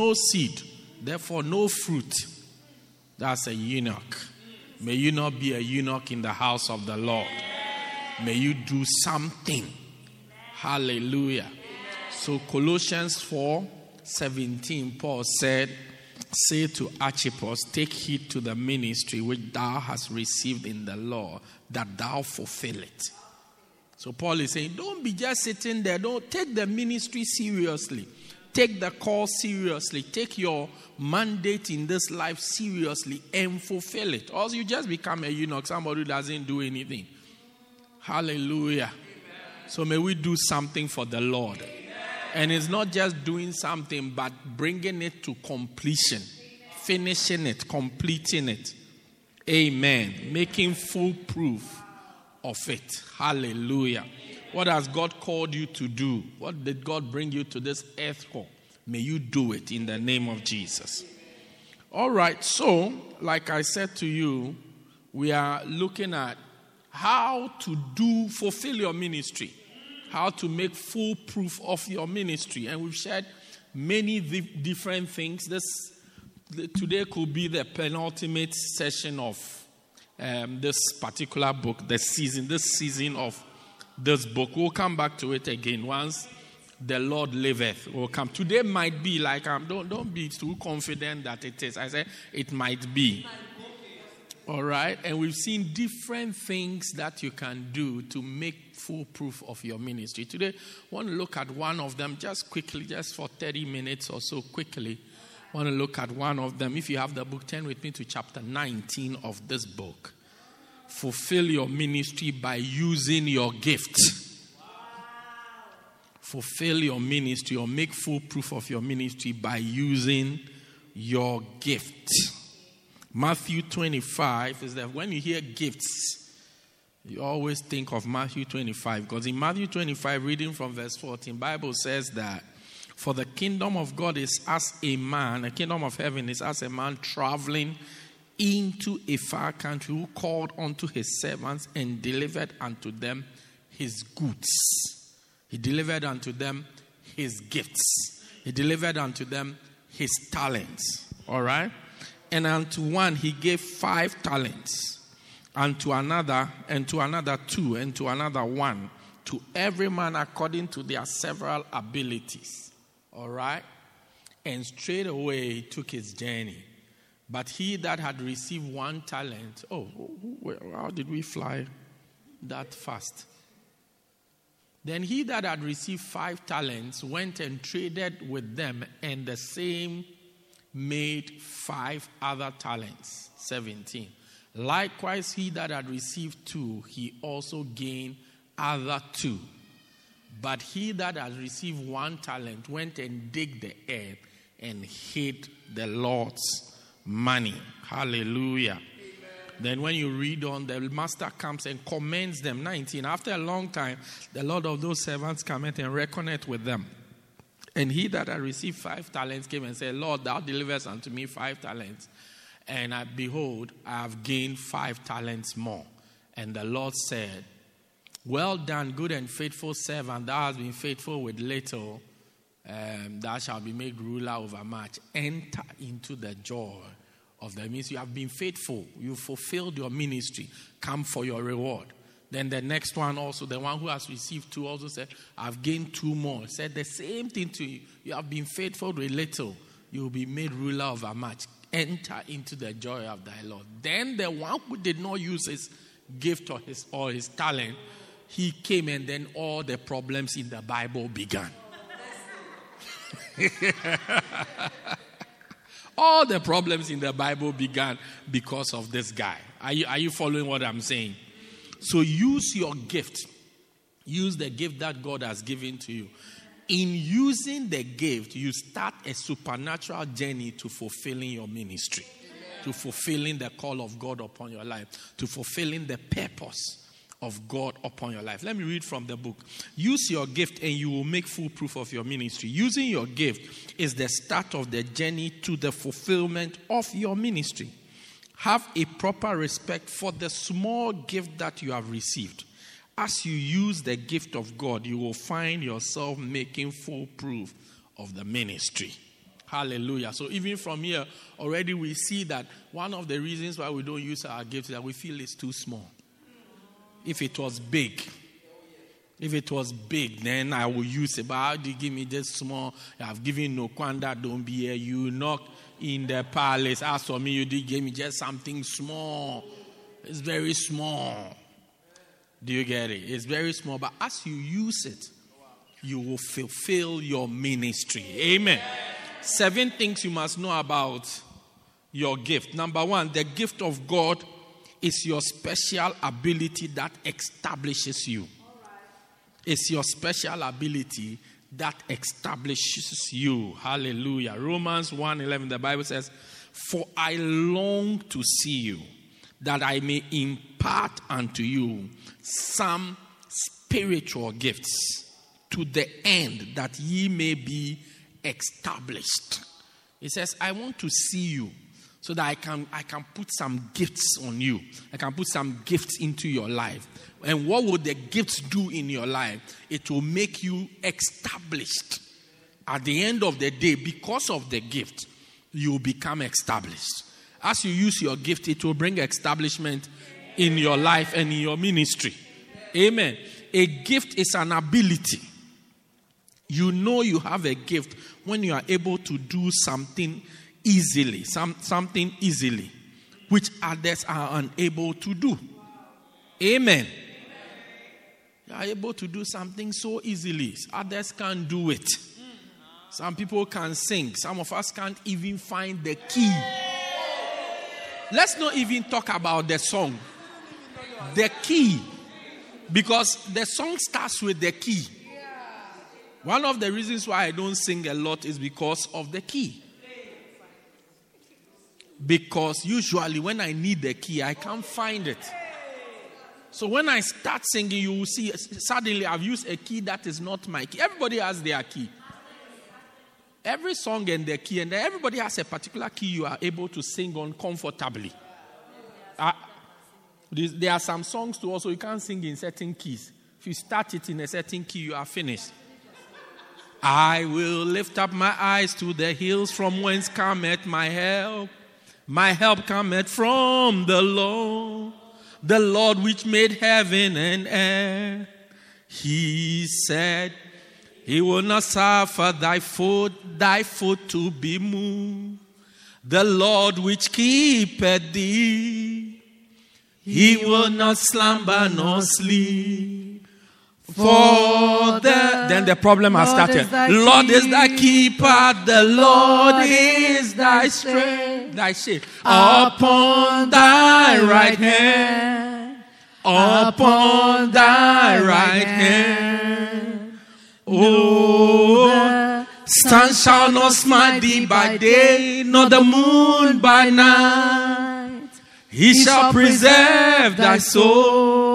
No seed, therefore no fruit. That's a eunuch. May you not be a eunuch in the house of the Lord. May you do something. Hallelujah. So Colossians 4 17, Paul said, Say to Archippus, take heed to the ministry which thou hast received in the law, that thou fulfill it. So Paul is saying, don't be just sitting there. Don't take the ministry seriously. Take the call seriously. Take your mandate in this life seriously and fulfill it. Or you just become a eunuch, somebody who doesn't do anything. Hallelujah. So may we do something for the Lord. And it's not just doing something, but bringing it to completion, finishing it, completing it. Amen. Making full proof of it. Hallelujah. What has God called you to do? What did God bring you to this earth for? May you do it in the name of Jesus. All right, so, like I said to you, we are looking at how to do, fulfill your ministry, how to make full proof of your ministry. And we've shared many different things. This today could be the penultimate session of um, this particular book, the season, this season of this book. We'll come back to it again once the Lord liveth. Will come. Today might be like um, don't don't be too confident that it is. I say it might be. All right, and we've seen different things that you can do to make full proof of your ministry. Today, I want to look at one of them just quickly, just for 30 minutes or so quickly. I want to look at one of them. If you have the book, turn with me to chapter 19 of this book. Fulfill your ministry by using your gift. Fulfill your ministry or make full proof of your ministry by using your gift. Matthew 25 is that when you hear gifts, you always think of Matthew 25 because in Matthew 25 reading from verse 14 Bible says that for the kingdom of God is as a man, the kingdom of heaven is as a man traveling into a far country who called unto his servants and delivered unto them his goods. He delivered unto them his gifts. He delivered unto them his talents. All right? And unto one he gave five talents, and to another, and to another two, and to another one, to every man according to their several abilities. All right? And straightway he took his journey. But he that had received one talent, oh, how did we fly that fast? Then he that had received five talents went and traded with them, and the same made five other talents. 17. Likewise, he that had received two, he also gained other two. But he that had received one talent went and digged the earth and hid the Lord's money. Hallelujah. Then, when you read on, the master comes and commends them. 19. After a long time, the Lord of those servants cometh and reckoneth with them. And he that had received five talents came and said, Lord, thou deliverest unto me five talents. And I, behold, I have gained five talents more. And the Lord said, Well done, good and faithful servant. Thou hast been faithful with little. Um, shalt be made ruler over much. Enter into the joy of the means you have been faithful, you fulfilled your ministry, come for your reward. Then the next one also, the one who has received two also said, I've gained two more. Said the same thing to you. You have been faithful with little, you will be made ruler over much. Enter into the joy of thy Lord. Then the one who did not use his gift or his or his talent, he came and then all the problems in the Bible began. All the problems in the Bible began because of this guy. Are you, are you following what I'm saying? So use your gift. Use the gift that God has given to you. in using the gift, you start a supernatural journey to fulfilling your ministry, to fulfilling the call of God upon your life, to fulfilling the purpose of God upon your life. Let me read from the book. Use your gift and you will make full proof of your ministry. Using your gift is the start of the journey to the fulfillment of your ministry. Have a proper respect for the small gift that you have received. As you use the gift of God, you will find yourself making full proof of the ministry. Hallelujah. So, even from here, already we see that one of the reasons why we don't use our gifts is that we feel it's too small. If it was big, if it was big, then I will use it. But how do you give me just small? I've given no Kwanda, don't be here. You knock in the palace. As for me, you did give me just something small. It's very small. Do you get it? It's very small. But as you use it, you will fulfill your ministry. Amen. Seven things you must know about your gift. Number one, the gift of God is your special ability that establishes you. It's your special ability that establishes you. Hallelujah. Romans 1:11 the Bible says, "For I long to see you that I may impart unto you some spiritual gifts to the end that ye may be established." He says, "I want to see you so that I can I can put some gifts on you. I can put some gifts into your life. And what will the gifts do in your life? It will make you established. At the end of the day, because of the gift, you become established. As you use your gift, it will bring establishment in your life and in your ministry. Amen. A gift is an ability. You know you have a gift when you are able to do something easily, some, something easily, which others are unable to do. Amen. You are able to do something so easily, others can't do it. Some people can sing, some of us can't even find the key. Let's not even talk about the song. The key. Because the song starts with the key. One of the reasons why I don't sing a lot is because of the key. Because usually when I need the key, I can't find it. So when I start singing, you will see suddenly I've used a key that is not my key. Everybody has their key. Every song and their key, and everybody has a particular key you are able to sing on comfortably. Uh, there are some songs too, also you can't sing in certain keys. If you start it in a certain key, you are finished. I will lift up my eyes to the hills from whence cometh my help. My help cometh from the Lord, the Lord which made heaven and earth. He said, He will not suffer thy foot, thy foot to be moved. The Lord which keepeth thee, He will not slumber nor sleep. For the then the problem has Lord started. is Lord is thy keeper. keeper, the Lord is thy strength, thy shade upon thy right hand, upon thy right hand. Oh, sun shall not smite thee by day, nor the moon by night. He shall preserve thy soul.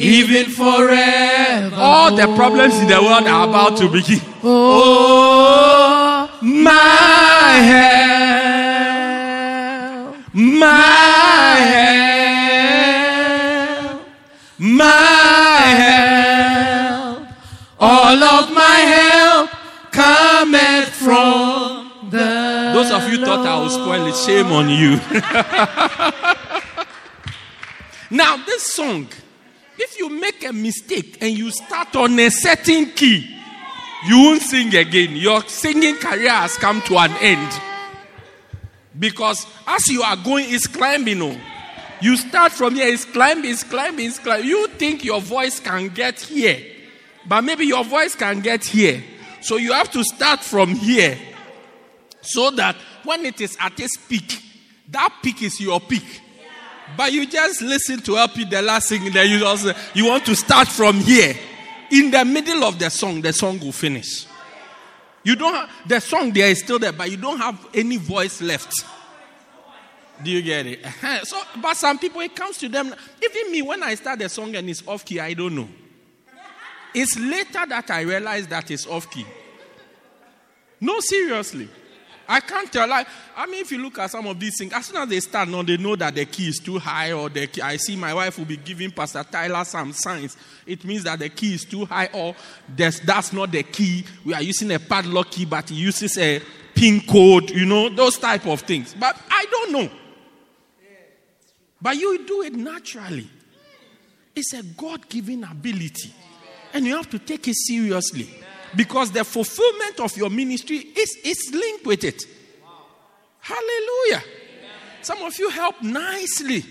Even forever. All the problems in the world are about to begin. Oh, my help, my help, my help. All of my help cometh from the. Those of you thought I would spoil it, shame on you. now, this song. If you make a mistake and you start on a certain key, you won't sing again. Your singing career has come to an end. Because as you are going, it's climbing. Oh. You start from here, it's climbing, it's climbing, it's climbing. You think your voice can get here, but maybe your voice can get here. So you have to start from here so that when it is at its peak, that peak is your peak. But you just listen to LP the last thing that you you want to start from here. in the middle of the song, the song will finish. You don't have, the song there is still there, but you don't have any voice left. Do you get it? Uh-huh. So, but some people, it comes to them. Even me, when I start the song and it's off key, I don't know. It's later that I realize that it's off key. No, seriously. I can't tell. Like, I mean, if you look at some of these things, as soon as they start, now they know that the key is too high, or the key, I see my wife will be giving Pastor Tyler some signs. It means that the key is too high, or that's not the key. We are using a padlock key, but he uses a pin code. You know those type of things. But I don't know. But you do it naturally. It's a God-given ability, and you have to take it seriously. Because the fulfillment of your ministry is, is linked with it. Hallelujah. Some of you help nicely.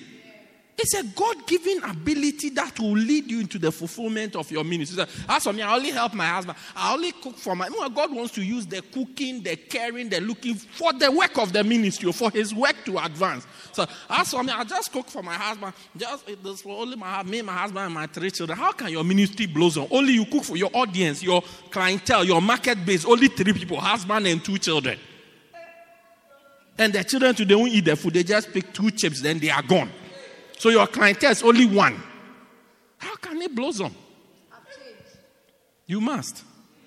It's a God given ability that will lead you into the fulfillment of your ministry. As for me, I only help my husband. I only cook for my. God wants to use the cooking, the caring, the looking for the work of the ministry, for His work to advance. So as for me, I just cook for my husband. Just this for only my me, my husband, and my three children. How can your ministry blossom? Only you cook for your audience, your clientele, your market base. Only three people: husband and two children. And the children today won't eat the food. They just pick two chips, then they are gone. So your clientele is only one. How can it blossom? You must.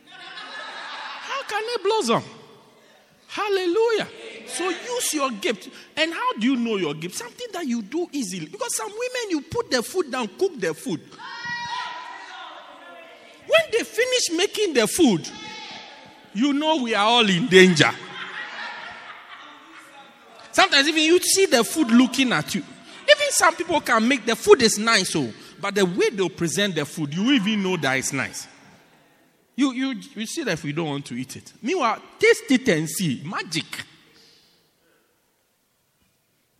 How can it blossom? Hallelujah. So use your gift. And how do you know your gift? Something that you do easily. Because some women, you put their food down, cook their food. When they finish making the food, you know we are all in danger. Sometimes even you see the food looking at you. Even some people can make the food is nice, oh, but the way they'll present the food, you even know that it's nice. You, you, you see that if we don't want to eat it. Meanwhile, taste it and see. Magic.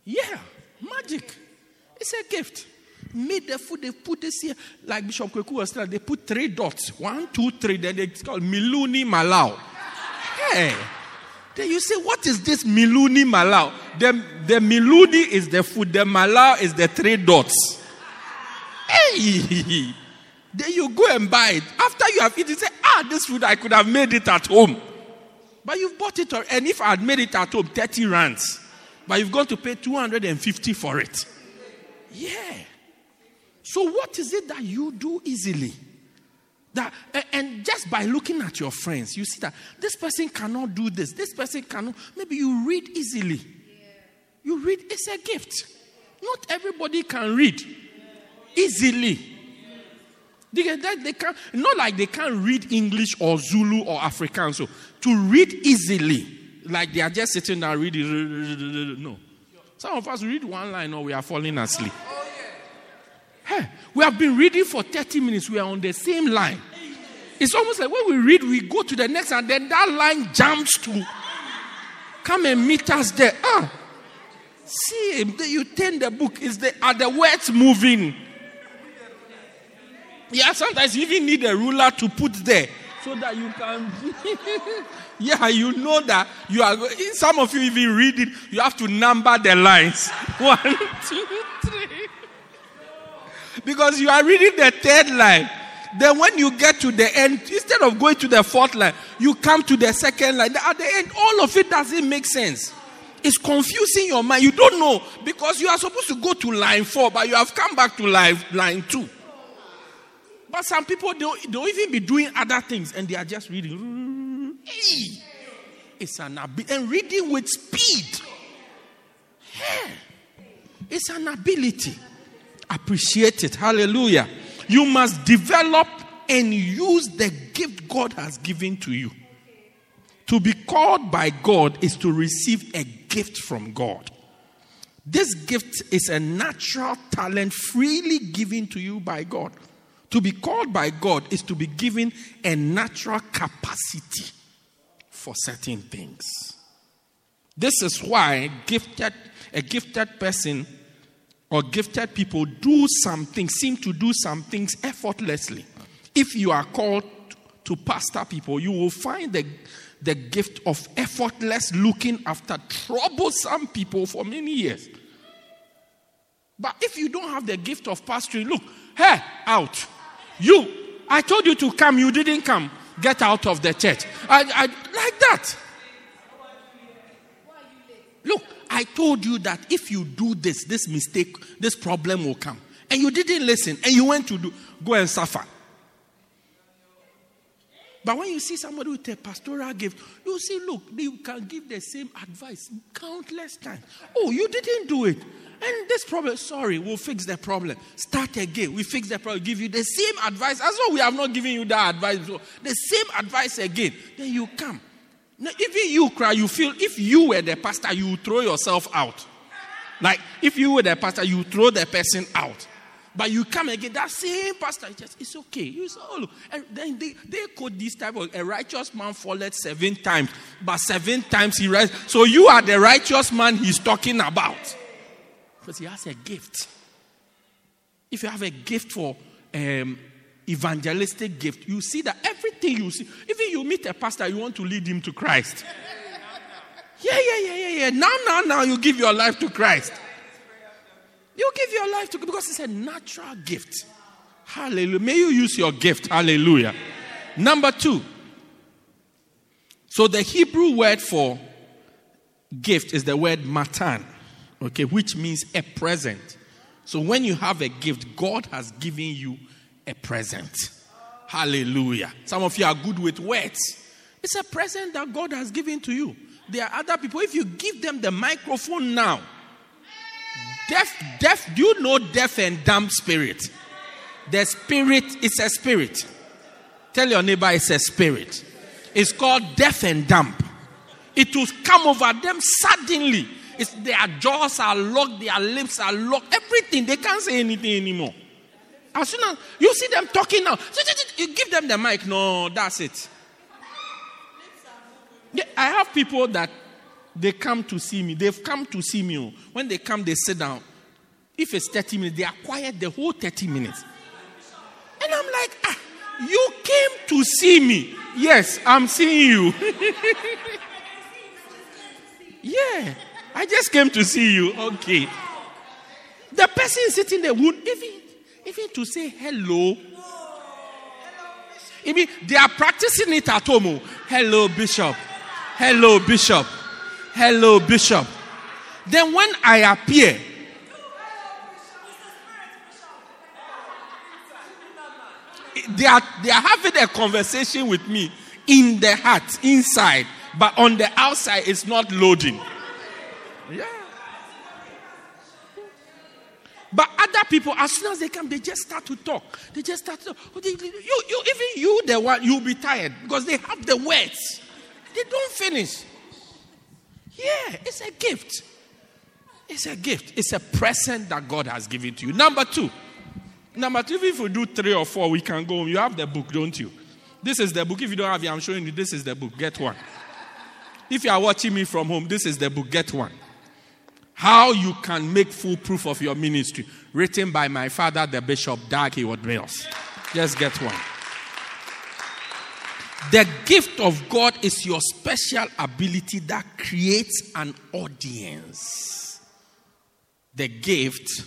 Yeah, magic. It's a gift. Made the food, they put this here, like Bishop Kweku was telling, they put three dots. One, two, three. Then it's called Miluni Malau. Hey. Then you say, what is this miluni malau? The, the miluni is the food, the malau is the three dots. Hey! Then you go and buy it. After you have eaten, say, ah, this food, I could have made it at home. But you've bought it, and if I had made it at home, 30 rands. But you've got to pay 250 for it. Yeah. So what is it that you do easily? That, and just by looking at your friends, you see that this person cannot do this, this person cannot. Maybe you read easily. Yeah. You read, it's a gift. Not everybody can read easily. They, they, can not like they can't read English or Zulu or Afrikaans. So to read easily, like they are just sitting there reading. No. Some of us read one line or we are falling asleep. Hey, we have been reading for 30 minutes. We are on the same line. It's almost like when we read, we go to the next, and then that line jumps to come and meet us there. Ah, see, you turn the book. Is the are the words moving? Yeah, sometimes you even need a ruler to put there so that you can. yeah, you know that you are. Some of you even read it. You have to number the lines. One, two, because you are reading the third line. Then when you get to the end, instead of going to the fourth line, you come to the second line. At the end, all of it doesn't make sense. It's confusing your mind. You don't know because you are supposed to go to line four, but you have come back to line, line two. But some people don't, don't even be doing other things and they are just reading. It's an ability. And reading with speed. It's an ability. Appreciate it. Hallelujah. You must develop and use the gift God has given to you. To be called by God is to receive a gift from God. This gift is a natural talent freely given to you by God. To be called by God is to be given a natural capacity for certain things. This is why gifted, a gifted person or gifted people do something, seem to do some things effortlessly. If you are called to pastor people, you will find the, the gift of effortless looking after troublesome people for many years. But if you don't have the gift of pastoring, look, hey, out. You, I told you to come, you didn't come. Get out of the church. I, I, like that. Look, I told you that if you do this, this mistake, this problem will come. And you didn't listen, and you went to do, go and suffer. But when you see somebody with a pastoral gift, you see, look, you can give the same advice countless times. Oh, you didn't do it. And this problem, sorry, we'll fix the problem. Start again. We fix the problem, give you the same advice. As well, we have not given you that advice before. The same advice again. Then you come. Even you cry, you feel if you were the pastor, you would throw yourself out. Like if you were the pastor, you throw the person out. But you come again, that same pastor, just, it's okay. You say, oh, look. And then they, they quote this type of a righteous man followed seven times, but seven times he rise. So you are the righteous man he's talking about. Because he has a gift. If you have a gift for um, evangelistic gift, you see that everything you see, even you meet a pastor, you want to lead him to Christ. Yeah, yeah, yeah, yeah, yeah. Now, now, now, you give your life to Christ. You give your life to because it's a natural gift. Hallelujah. May you use your gift. Hallelujah. Number two. So the Hebrew word for gift is the word matan, okay, which means a present. So when you have a gift, God has given you a present. Hallelujah. Some of you are good with words. It's a present that God has given to you. There are other people, if you give them the microphone now, deaf, deaf, do you know deaf and dumb spirit? The spirit is a spirit. Tell your neighbor it's a spirit. It's called deaf and dumb. It will come over them suddenly. It's, their jaws are locked, their lips are locked, everything. They can't say anything anymore. As soon as you see them talking now, you give them the mic. No, that's it. I have people that they come to see me. They've come to see me. Oh. When they come, they sit down. If it's 30 minutes, they are quiet the whole 30 minutes. And I'm like, ah, you came to see me. Yes, I'm seeing you. yeah, I just came to see you. Okay. The person sitting there would even, even to say hello. Even they are practicing it at home. Oh. Hello, Bishop. Hello, Bishop. Hello, Bishop. Then when I appear, they are, they are having a conversation with me in the heart, inside, but on the outside, it's not loading. Yeah. But other people, as soon as they come, they just start to talk. They just start to talk. Oh, you, you, even you, the one, you'll be tired because they have the words. They don't finish. Yeah, it's a gift. It's a gift. It's a present that God has given to you. Number two. Number two, if we do three or four, we can go. You have the book, don't you? This is the book. If you don't have it, I'm showing you. This is the book. Get one. If you are watching me from home, this is the book. Get one. How you can make full proof of your ministry. Written by my father, the Bishop Dag Heward Mills. Just get one. The gift of God is your special ability that creates an audience. The gift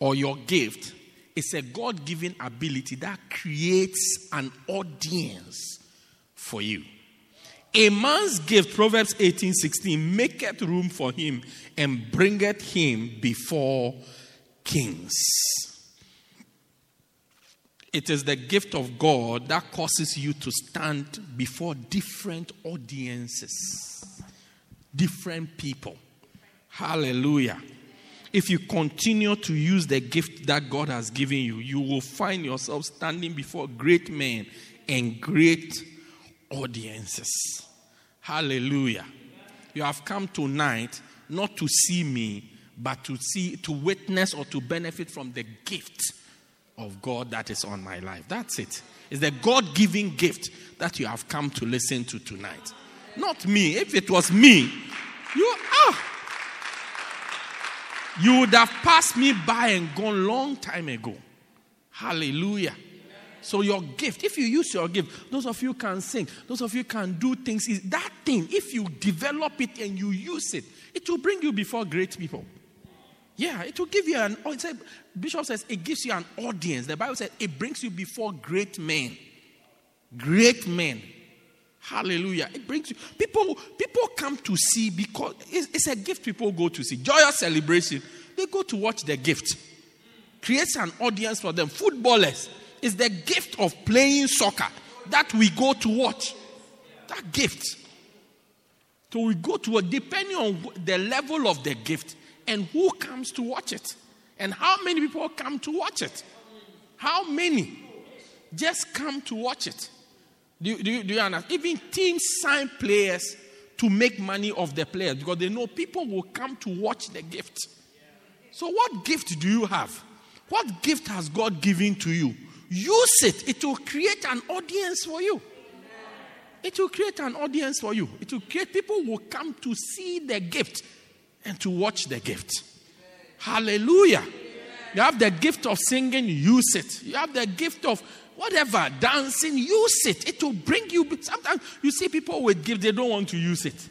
or your gift is a God given ability that creates an audience for you. A man's gift, Proverbs 18 16, maketh room for him and bringeth him before kings. It is the gift of God that causes you to stand before different audiences, different people. Hallelujah. If you continue to use the gift that God has given you, you will find yourself standing before great men and great audiences. Hallelujah. You have come tonight not to see me, but to see, to witness or to benefit from the gift of God that is on my life. That's it. It's the God given gift that you have come to listen to tonight. Not me. If it was me, you ah, you would have passed me by and gone long time ago. Hallelujah. So your gift, if you use your gift, those of you can sing, those of you can do things. Is that thing, if you develop it and you use it, it will bring you before great people. Yeah, it will give you an. Oh, said, Bishop says it gives you an audience. The Bible says it brings you before great men. Great men. Hallelujah. It brings you people. People come to see because it's, it's a gift. People go to see joyous celebration. They go to watch the gift. Creates an audience for them. Footballers is the gift of playing soccer that we go to watch. That gift. So we go to it depending on the level of the gift and who comes to watch it and how many people come to watch it. How many just come to watch it? Do you, do do you understand? Even teams sign players to make money of the players because they know people will come to watch the gift. So, what gift do you have? What gift has God given to you? Use it, it will create an audience for you. It will create an audience for you. It will create people who will come to see the gift and to watch the gift. Hallelujah. You have the gift of singing, use it. You have the gift of whatever, dancing, use it. It will bring you. Sometimes you see people with gifts, they don't want to use it.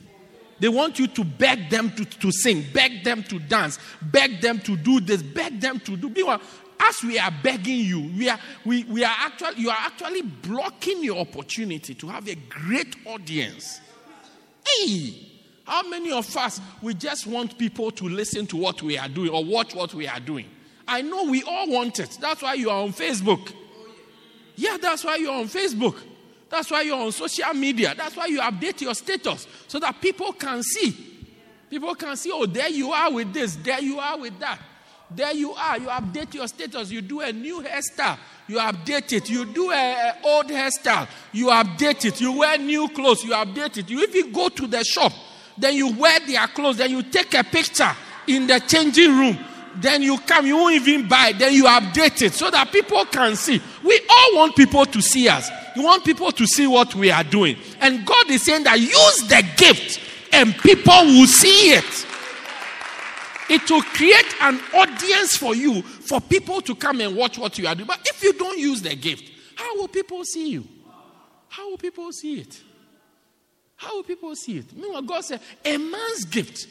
They want you to beg them to, to sing, beg them to dance, beg them to do this, beg them to do. Meanwhile, as we are begging you, we are, we, we are actually, you are actually blocking your opportunity to have a great audience. Hey, how many of us, we just want people to listen to what we are doing or watch what we are doing? I know we all want it. That's why you are on Facebook. Yeah, that's why you're on Facebook. That's why you're on social media. That's why you update your status so that people can see. People can see, oh, there you are with this, there you are with that. There you are. You update your status. You do a new hairstyle. You update it. You do a, old hairstyle. You update it. You wear new clothes. You update it. You even go to the shop. Then you wear their clothes. Then you take a picture in the changing room. Then you come. You won't even buy. Then you update it so that people can see. We all want people to see us. We want people to see what we are doing. And God is saying that use the gift and people will see it. It will create an audience for you for people to come and watch what you are doing. But if you don't use the gift, how will people see you? How will people see it? How will people see it? Meanwhile, God said, a man's gift,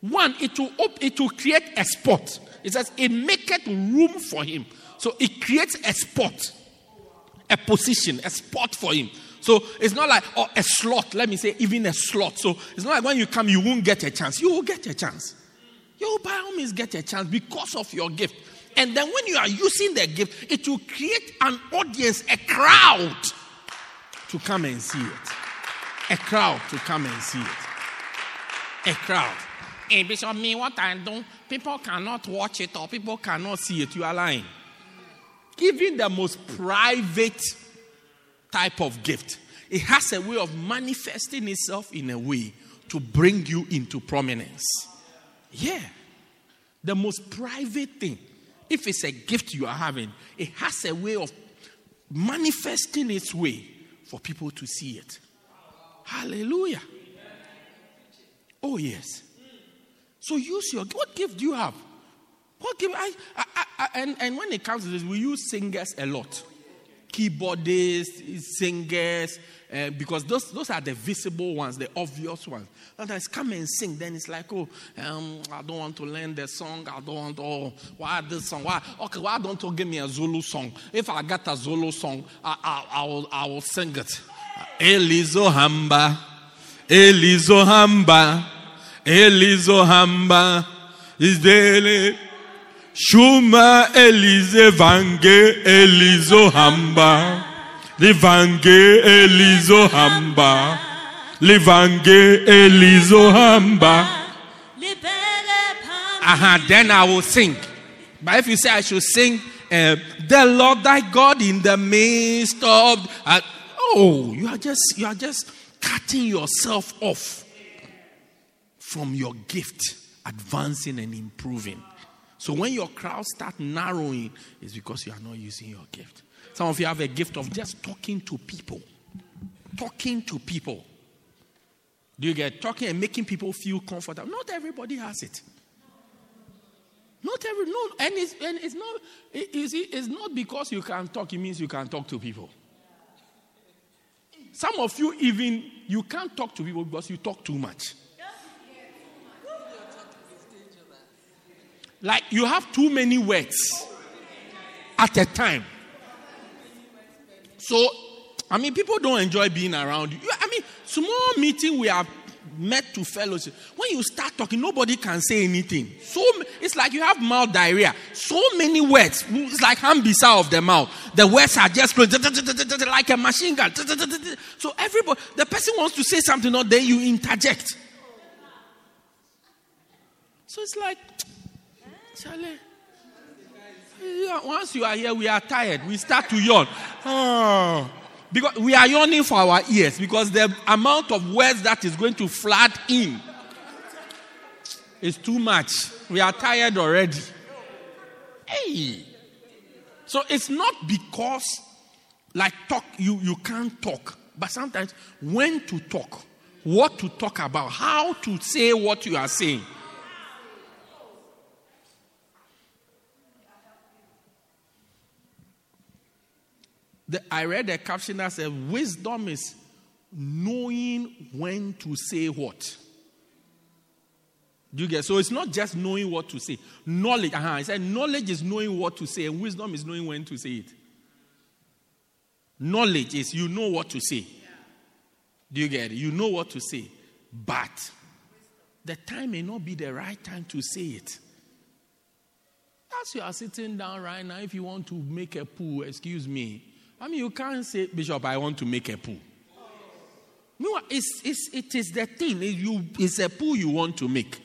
one, it will, op- it will create a spot. It says, it maketh room for him. So it creates a spot, a position, a spot for him. So it's not like oh, a slot, let me say, even a slot. So it's not like when you come, you won't get a chance. You will get a chance. You by all means get a chance because of your gift. And then when you are using the gift, it will create an audience, a crowd to come and see it. A crowd to come and see it. A crowd. Hey, Bishop, me, what I do, people cannot watch it or people cannot see it. You are lying. Even the most private type of gift, it has a way of manifesting itself in a way to bring you into prominence. Yeah. The most private thing, if it's a gift you are having, it has a way of manifesting its way for people to see it. Hallelujah. Oh, yes. So use your what gift do you have? What gift? I, I, I, and, and when it comes to this, we use singers a lot keyboardists, singers, uh, because those, those are the visible ones, the obvious ones. Sometimes come and sing, then it's like, oh, um, I don't want to learn the song. I don't want, oh, why this song? Why? Okay, why don't you give me a Zulu song? If I got a Zulu song, I, I, I, will, I will sing it. Elizo Hamba, Elizo Hamba, Elizo Hamba, is daily. Shuma Elize Vange Elizo Hamba. Livange Elizo Hamba. Livange Elizo Hamba. Uh-huh, then I will sing. But if you say I should sing, uh, the Lord thy God in the midst of, uh, oh, you are just you are just cutting yourself off from your gift, advancing and improving. So when your crowd start narrowing, it's because you are not using your gift. Some of you have a gift of just talking to people. Talking to people. Do you get talking and making people feel comfortable? Not everybody has it. Not every no, and it's, and it's not it's, it's not because you can talk, it means you can talk to people. Some of you even you can't talk to people because you talk too much. Like you have too many words at a time. So, I mean, people don't enjoy being around you. I mean, small meeting we have met to fellowship. When you start talking, nobody can say anything. So it's like you have mouth diarrhea. So many words. It's like hambisa of the mouth. The words are just like a machine gun. So everybody, the person wants to say something, or then you interject. So it's like, Charlie. Once you are here, we are tired. We start to yawn. Oh. Because we are yawning for our ears because the amount of words that is going to flood in is too much. We are tired already. Hey. So it's not because like talk you you can't talk, but sometimes when to talk, what to talk about, how to say what you are saying. The, I read a caption that said, Wisdom is knowing when to say what. Do you get? So it's not just knowing what to say. Knowledge, uh-huh. I said knowledge is knowing what to say, and wisdom is knowing when to say it. Knowledge is you know what to say. Do you get it? You know what to say. But the time may not be the right time to say it. As you are sitting down right now, if you want to make a poo, excuse me, I mean, you can't say, Bishop, I want to make a pool. No, it's, it's, it is the thing. You, it's a pool you want to make.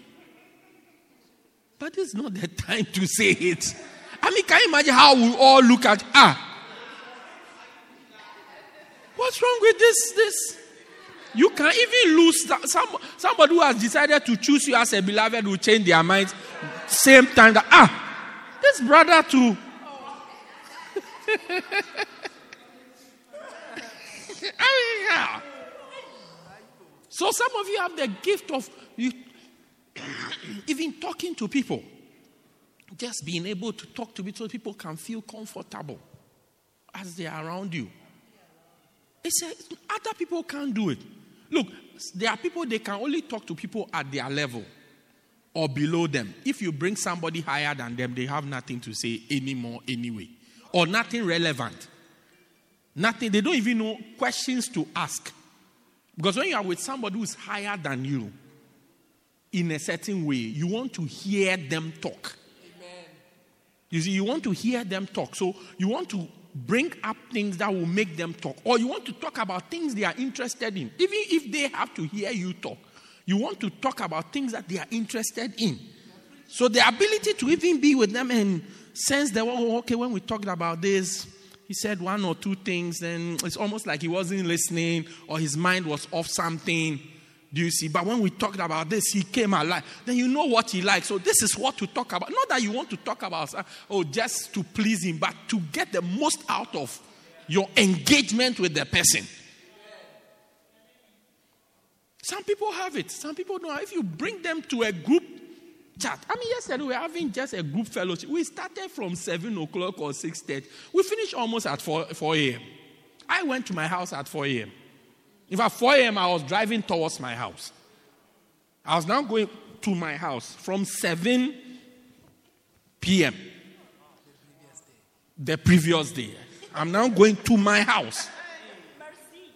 But it's not the time to say it. I mean, can you imagine how we all look at, ah, what's wrong with this? This you can even lose some, somebody who has decided to choose you as a beloved will change their minds same time that ah this brother too. So some of you have the gift of you, even talking to people. Just being able to talk to people so people can feel comfortable as they are around you. It's a, other people can't do it. Look, there are people they can only talk to people at their level or below them. If you bring somebody higher than them, they have nothing to say anymore anyway, or nothing relevant. Nothing. They don't even know questions to ask. Because when you are with somebody who's higher than you, in a certain way, you want to hear them talk. Amen. You see, you want to hear them talk. So you want to bring up things that will make them talk. Or you want to talk about things they are interested in. Even if they have to hear you talk, you want to talk about things that they are interested in. So the ability to even be with them and sense that, oh, okay, when we talked about this, he said one or two things, then it's almost like he wasn't listening or his mind was off something. Do you see? But when we talked about this, he came alive. Then you know what he likes. So this is what to talk about. Not that you want to talk about, uh, oh, just to please him, but to get the most out of your engagement with the person. Some people have it. Some people don't. If you bring them to a group chat. I mean, yesterday we were having just a group fellowship. We started from 7 o'clock or 6.30. We finished almost at 4, 4 a.m. I went to my house at 4 a.m. In fact, 4 a.m. I was driving towards my house. I was now going to my house from 7 p.m. The previous day. I'm now going to my house.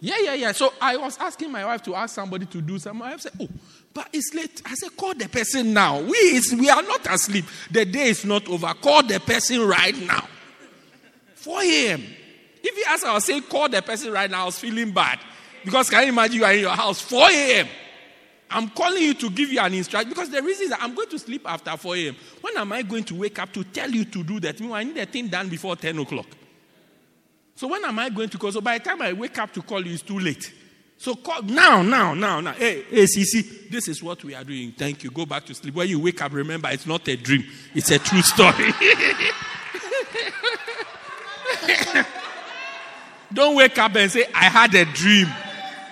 Yeah, yeah, yeah. So I was asking my wife to ask somebody to do something. My wife said, Oh, but it's late. I said, call the person now. We, is, we are not asleep. The day is not over. Call the person right now. 4 a.m. If you ask, I was saying, call the person right now. I was feeling bad. Because can you imagine you are in your house, 4 a.m. I'm calling you to give you an instruction because the reason is that I'm going to sleep after 4 a.m. When am I going to wake up to tell you to do that? I need the thing done before 10 o'clock. So when am I going to call? So by the time I wake up to call you, it's too late. So call now, now, now, now. Hey, hey, CC, this is what we are doing. Thank you. Go back to sleep. When you wake up, remember it's not a dream, it's a true story. Don't wake up and say, I had a dream.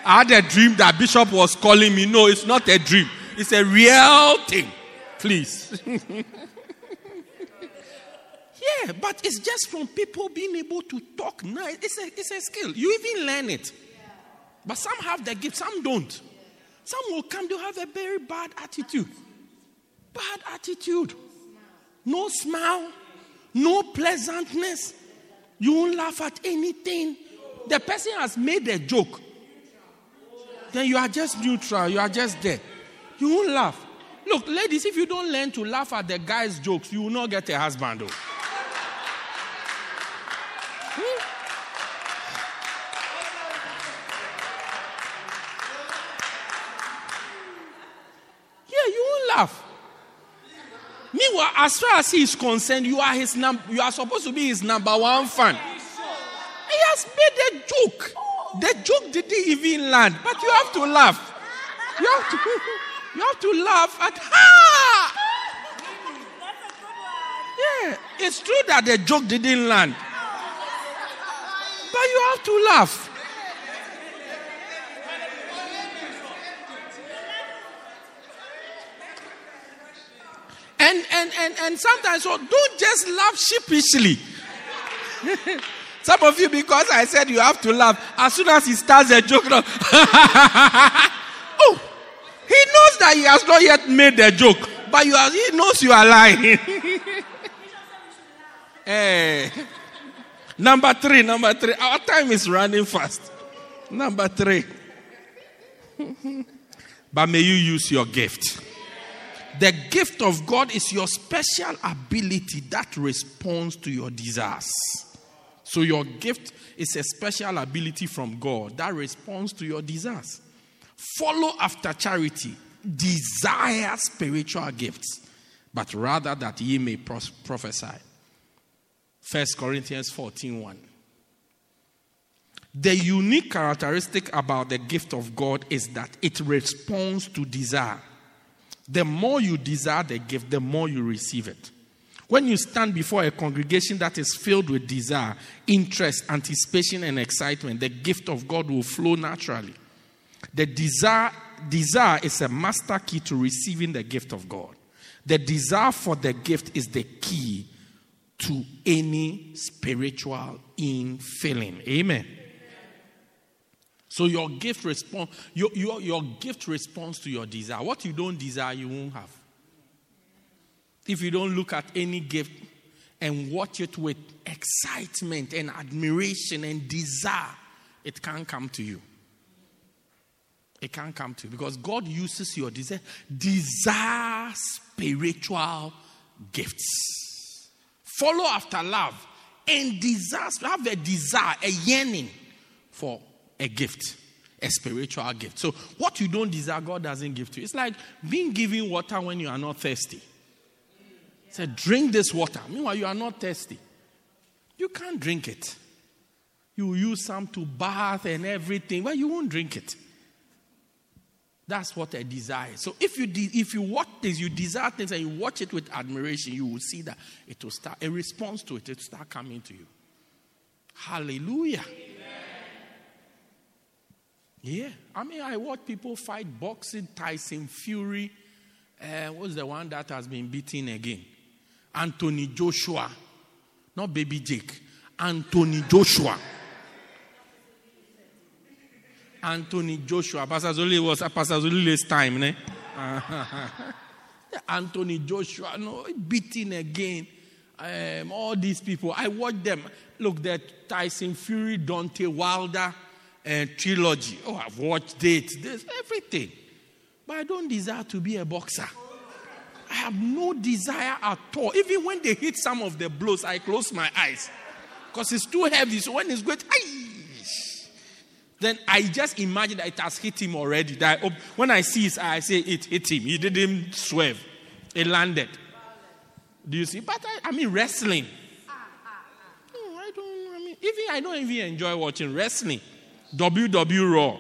I had a dream that Bishop was calling me. No, it's not a dream, it's a real thing. Please. yeah, but it's just from people being able to talk nice. It's a, it's a skill. You even learn it. But some have the gift, some don't. Some will come, they'll have a very bad attitude. Bad attitude. no smile, no pleasantness. You won't laugh at anything. The person has made a joke. Then you are just neutral. You are just there. You won't laugh. Look, ladies, if you don't learn to laugh at the guy's jokes, you will not get a husband. Though. Hmm? Laugh. Meanwhile, as far as he is concerned, you are his num- you are supposed to be his number one fan. He has made a joke. The joke didn't even land, but you have to laugh. You have to, you have to laugh at ha. Yeah, it's true that the joke didn't land, but you have to laugh. And and and and sometimes so don't just laugh sheepishly. Some of you, because I said you have to laugh, as soon as he starts a joke, no. oh, he knows that he has not yet made the joke, but you are, he knows you are lying. hey. Eh. Number three, number three. Our time is running fast. Number three. but may you use your gift. The gift of God is your special ability that responds to your desires. So, your gift is a special ability from God that responds to your desires. Follow after charity, desire spiritual gifts, but rather that ye may prophesy. 1 Corinthians 14 1. The unique characteristic about the gift of God is that it responds to desire. The more you desire the gift, the more you receive it. When you stand before a congregation that is filled with desire, interest, anticipation, and excitement, the gift of God will flow naturally. The desire, desire is a master key to receiving the gift of God. The desire for the gift is the key to any spiritual infilling. Amen. So your gift responds your, your, your gift responds to your desire. What you don't desire, you won't have. If you don't look at any gift and watch it with excitement and admiration and desire, it can't come to you. It can't come to you because God uses your desire, desire spiritual gifts. Follow after love and desire, have a desire, a yearning for a gift, a spiritual gift. So, what you don't desire, God doesn't give to you. It's like being given water when you are not thirsty. Said, drink this water. Meanwhile, you are not thirsty. You can't drink it. You use some to bath and everything, but you won't drink it. That's what I desire. So if you de- if you watch this, you desire things and you watch it with admiration, you will see that it will start a response to it. It will start coming to you. Hallelujah. Yeah, I mean, I watch people fight boxing, Tyson Fury. Uh, what's the one that has been beaten again? Anthony Joshua. Not baby Jake. Anthony Joshua. Anthony Joshua. Pastor Zoli was Pastor Zoli's time, ne? Anthony Joshua, no, beating again. Um, all these people, I watch them. Look, that Tyson Fury, Deontay Wilder uh, trilogy. Oh, I've watched it. There's everything. But I don't desire to be a boxer. I have no desire at all. Even when they hit some of the blows, I close my eyes because it's too heavy. So when it's going, then I just imagine that it has hit him already. That I, when I see his eye, I say it hit him. He didn't swerve. It landed. Do you see? But I, I mean wrestling. No, I don't. I mean, even I don't even enjoy watching wrestling. WW Raw.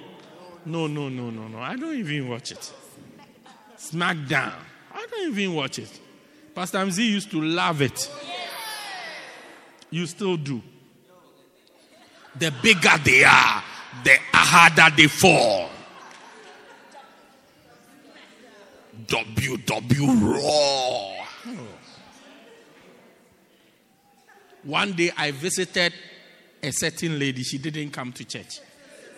No, no, no, no, no. I don't even watch it. SmackDown. I don't even watch it. Pastor MZ used to love it. You still do. The bigger they are, the harder they fall. WW Raw. Oh. One day I visited a certain lady. She didn't come to church.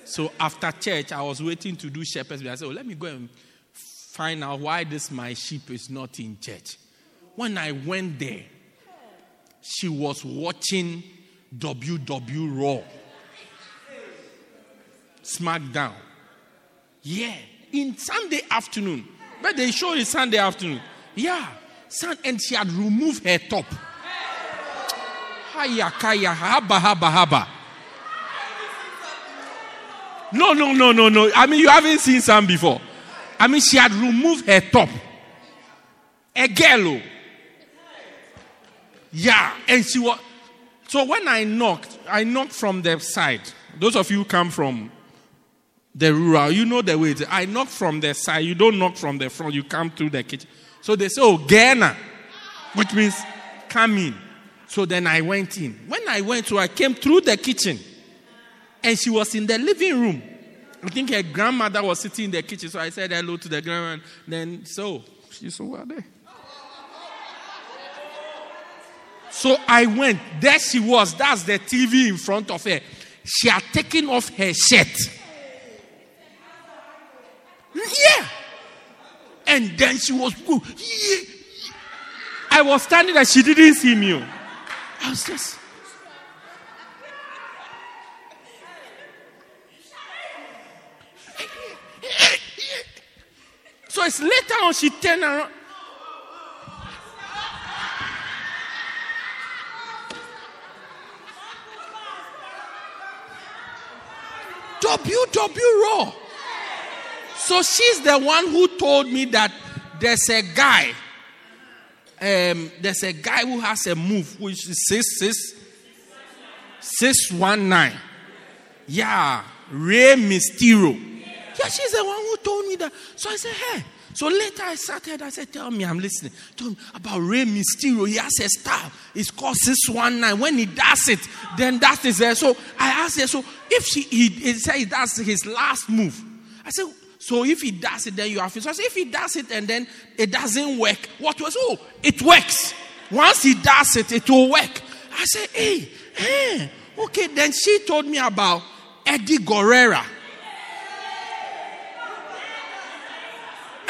So after church, I was waiting to do shepherd's. I said, oh, let me go and find out why this my sheep is not in church. when I went there, she was watching WW Raw. SmackDown. Yeah, in Sunday afternoon. But they show it Sunday afternoon. Yeah, sun, and she had removed her top. Haya kaya haba haba haba. No, no, no, no, no. I mean, you haven't seen some before. I mean, she had removed her top. A girl. oh. Yeah, and she was. So when I knocked, I knocked from the side. Those of you come from the rural, you know the way. it is. I knock from the side. You don't knock from the front. You come through the kitchen. So they say, "Oh, Ghana," which means come in. So then I went in. When I went, so I came through the kitchen, and she was in the living room. I think her grandmother was sitting in the kitchen. So I said hello to the grandma. Then so she's over there. So I went. There she was. That's the TV in front of her. She had taken off her shirt. Yeah. And then she was. I was standing there. She didn't see me. I was just. So it's later on she turned around. WW Raw. So she's the one who told me that there's a guy. Um, there's a guy who has a move which is six six six one nine. Yeah, Rey Mysterio. Yeah, she's the one who told me that. So I said, hey. So later I started, I said, tell me, I'm listening. Tell me about Rey Mysterio. He has a style. It's called 619. When he does it, then that is there. So I asked her, so if she, he, he said that's his last move. I said, so if he does it, then you have it. So if he does it and then it doesn't work, what was, oh, it works. Once he does it, it will work. I said, hey, hey, okay. Then she told me about Eddie Guerrero.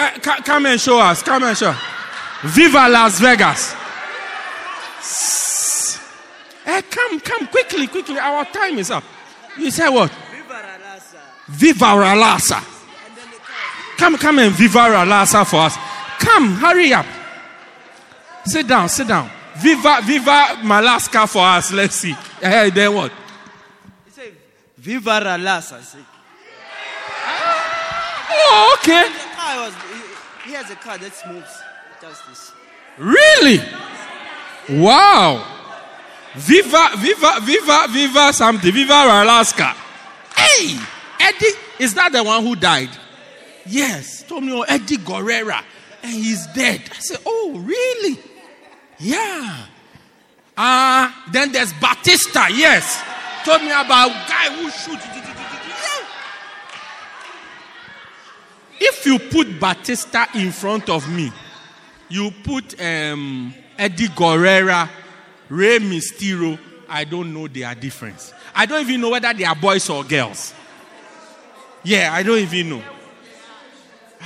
Uh, come and show us. Come and show. Viva Las Vegas. Eh, come, come quickly, quickly. Our time is up. You say what? Viva Ralasa. Come, come and Viva Ralasa for us. Come, hurry up. Sit down, sit down. Viva, Viva Malaska for us. Let's see. Eh, then what? He said, Viva Ralas. I Oh, okay. The car was, he, has a car that moves. Just this. Really? Wow. Viva, viva, viva, viva something. Viva Alaska. Hey, Eddie, is that the one who died? Yes. Told me, oh, Eddie Guerrero. And he's dead. I said, oh, really? Yeah. Ah, then there's Batista. Yes. Told me about guy who shoot. Yeah. If you put Batista in front of me, you put um, Eddie Guerrero, Rey Mysterio, I don't know their difference. I don't even know whether they are boys or girls. Yeah, I don't even know.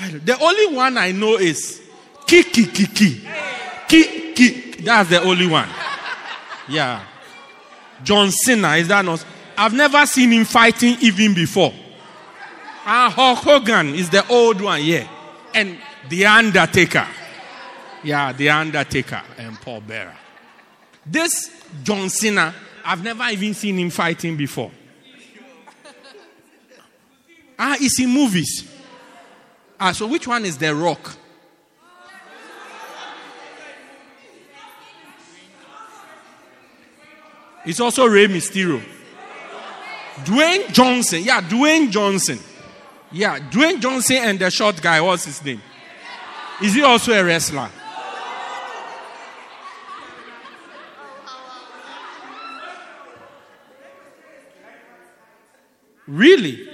Don't- The only one I know is Kiki Kiki. Kiki. That's the only one. Yeah. John Cena, is that not? I've never seen him fighting even before. Ah, Hulk Hogan is the old one, yeah. And The Undertaker. Yeah, The Undertaker and Paul Bearer. This John Cena, I've never even seen him fighting before. Ah, it's in movies. Ah, so which one is The Rock? It's also Rey Mysterio. Dwayne Johnson. Yeah, Dwayne Johnson. Yeah, Dwayne Johnson and the short guy, what's his name? Is he also a wrestler? Really?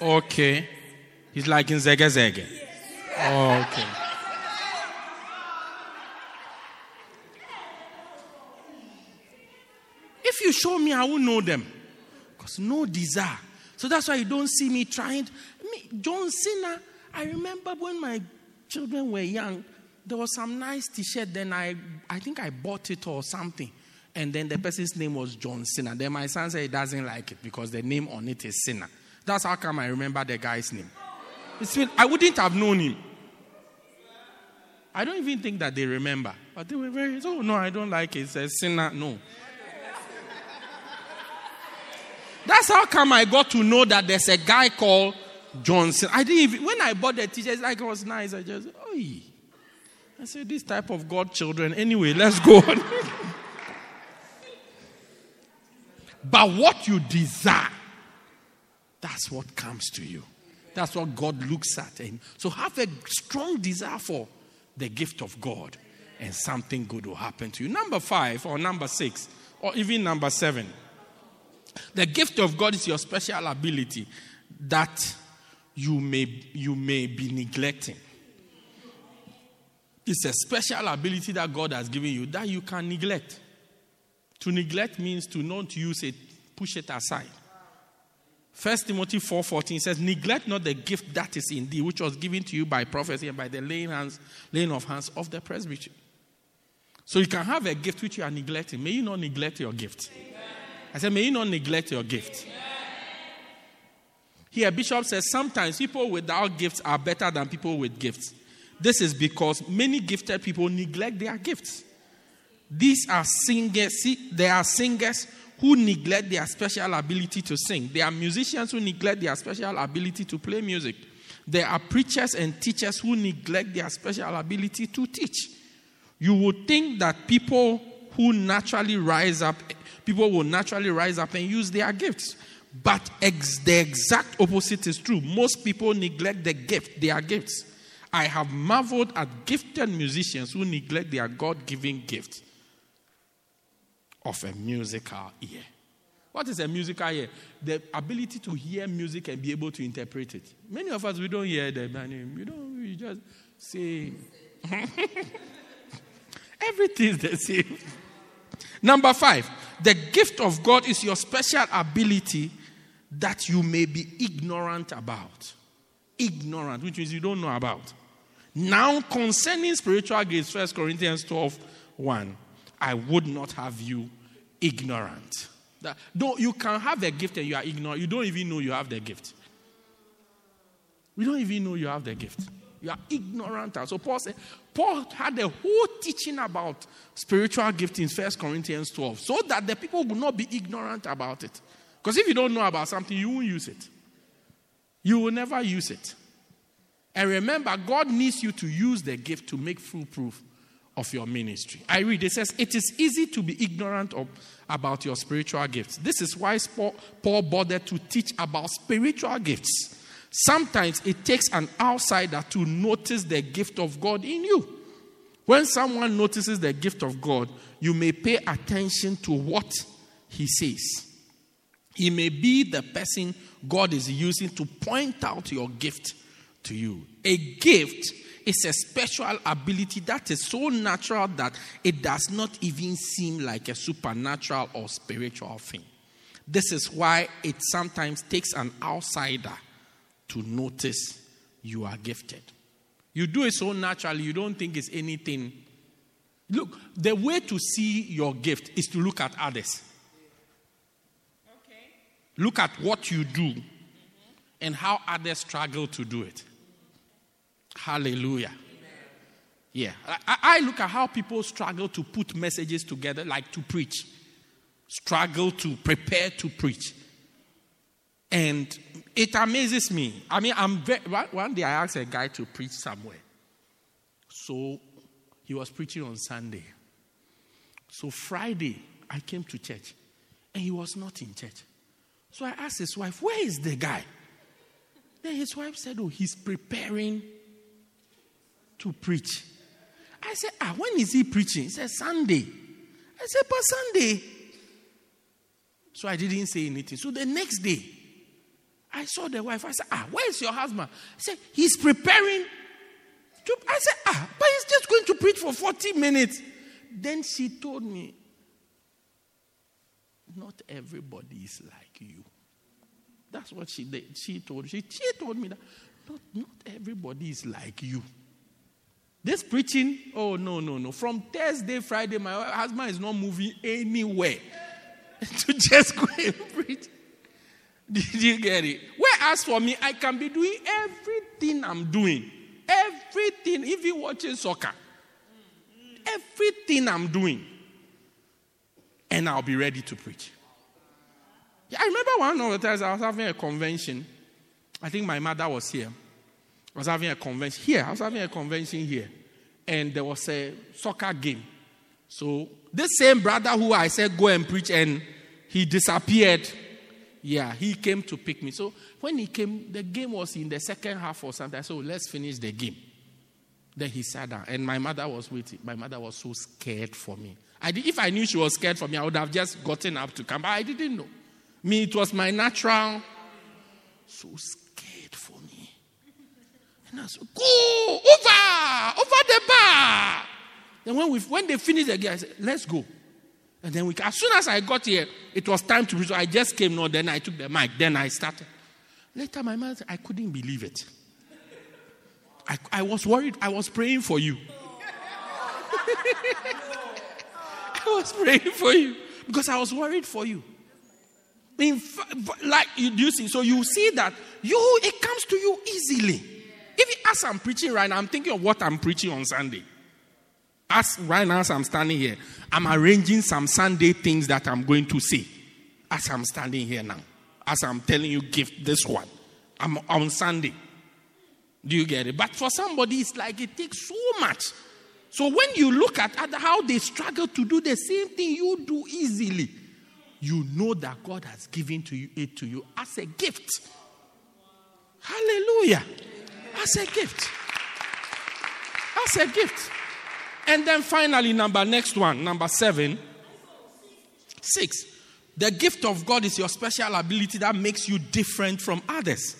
Okay. He's like in Zege Zege. Oh, okay. If you show me, I will know them. Because no desire. So that's why you don't see me trying. Me, John Cena, I remember when my children were young, there was some nice t-shirt. Then I, I think I bought it or something. And then the person's name was John Cena. Then my son said he doesn't like it because the name on it is Cena. That's how come I remember the guy's name. It's been, I wouldn't have known him. I don't even think that they remember. But they were very, oh no, I don't like it. It says Cena. No. That's how come I got to know that there's a guy called Johnson. I didn't even, when I bought the t-shirt, like it was nice. I just, oh, I said, this type of God children. Anyway, let's go on. but what you desire, that's what comes to you. That's what God looks at. And so have a strong desire for the gift of God, and something good will happen to you. Number five, or number six, or even number seven. The gift of God is your special ability that you may, you may be neglecting. It's a special ability that God has given you that you can neglect. To neglect means to not use it, push it aside. First Timothy 4:14 says, Neglect not the gift that is in thee, which was given to you by prophecy and by the laying, hands, laying of hands of the presbytery. So you can have a gift which you are neglecting. May you not neglect your gift. Amen. I said, may you not neglect your gift. Here, Bishop says sometimes people without gifts are better than people with gifts. This is because many gifted people neglect their gifts. These are singers. See, there are singers who neglect their special ability to sing. There are musicians who neglect their special ability to play music. There are preachers and teachers who neglect their special ability to teach. You would think that people who naturally rise up, people will naturally rise up and use their gifts. But ex- the exact opposite is true. Most people neglect the gift, their gifts. I have marveled at gifted musicians who neglect their God given gift of a musical ear. What is a musical ear? The ability to hear music and be able to interpret it. Many of us, we don't hear the name. We don't, we just say. Everything is the same. Number five, the gift of God is your special ability that you may be ignorant about. Ignorant, which means you don't know about. Now, concerning spiritual gifts, 1 Corinthians 12 1, I would not have you ignorant. That, don't, you can have a gift and you are ignorant. You don't even know you have the gift. We don't even know you have the gift. You are ignorant. So Paul said, Paul had a whole teaching about spiritual gift in 1 Corinthians 12 so that the people would not be ignorant about it. Because if you don't know about something, you won't use it. You will never use it. And remember, God needs you to use the gift to make full proof of your ministry. I read, it says, It is easy to be ignorant of, about your spiritual gifts. This is why Paul bothered to teach about spiritual gifts. Sometimes it takes an outsider to notice the gift of God in you. When someone notices the gift of God, you may pay attention to what he says. He may be the person God is using to point out your gift to you. A gift is a special ability that is so natural that it does not even seem like a supernatural or spiritual thing. This is why it sometimes takes an outsider to notice you are gifted. You do it so naturally, you don't think it's anything. Look, the way to see your gift is to look at others. Okay. Look at what you do and how others struggle to do it. Hallelujah. Amen. Yeah. I, I, look at how people struggle to put messages together, like to preach, struggle to prepare to preach. And it amazes me. I mean, I'm very, one day I asked a guy to preach somewhere. So he was preaching on Sunday. So Friday, I came to church and he was not in church. So I asked his wife, Where is the guy? Then his wife said, Oh, he's preparing to preach. I said, Ah, when is he preaching? He said, Sunday. I said, But Sunday. So I didn't say anything. So the next day, I saw the wife. I said, Ah, where's your husband? I said, He's preparing. To, I said, Ah, but he's just going to preach for 40 minutes. Then she told me, Not everybody is like you. That's what she did. She told she, she told me that not, not everybody is like you. This preaching, oh no, no, no. From Thursday, Friday, my husband is not moving anywhere to just go and preach. Did you get it? Whereas for me, I can be doing everything I'm doing. Everything, even watching soccer. Everything I'm doing. And I'll be ready to preach. Yeah, I remember one of the times I was having a convention. I think my mother was here. I was having a convention here. I was having a convention here. And there was a soccer game. So this same brother who I said go and preach and he disappeared. Yeah, he came to pick me. So when he came, the game was in the second half or something. So oh, let's finish the game. Then he sat down, and my mother was waiting. My mother was so scared for me. I did, if I knew she was scared for me, I would have just gotten up to come. But I didn't know. Me, it was my natural. So scared for me. And I said, Go over, over the bar. Then when, we, when they finished the game, I said, Let's go. And then we, as soon as I got here, it was time to preach. So I just came, no, then I took the mic, then I started. Later, my mother said, I couldn't believe it. I, I was worried. I was praying for you. I was praying for you because I was worried for you. In like you, do see? So you see that you it comes to you easily. If as I'm preaching right now, I'm thinking of what I'm preaching on Sunday. As right now, as I'm standing here, I'm arranging some Sunday things that I'm going to say. As I'm standing here now, as I'm telling you, gift this one. I'm on Sunday. Do you get it? But for somebody, it's like it takes so much. So when you look at how they struggle to do the same thing you do easily, you know that God has given to you it to you as a gift. Hallelujah. As a gift. As a gift. And then finally, number next one, number seven. Six. The gift of God is your special ability that makes you different from others.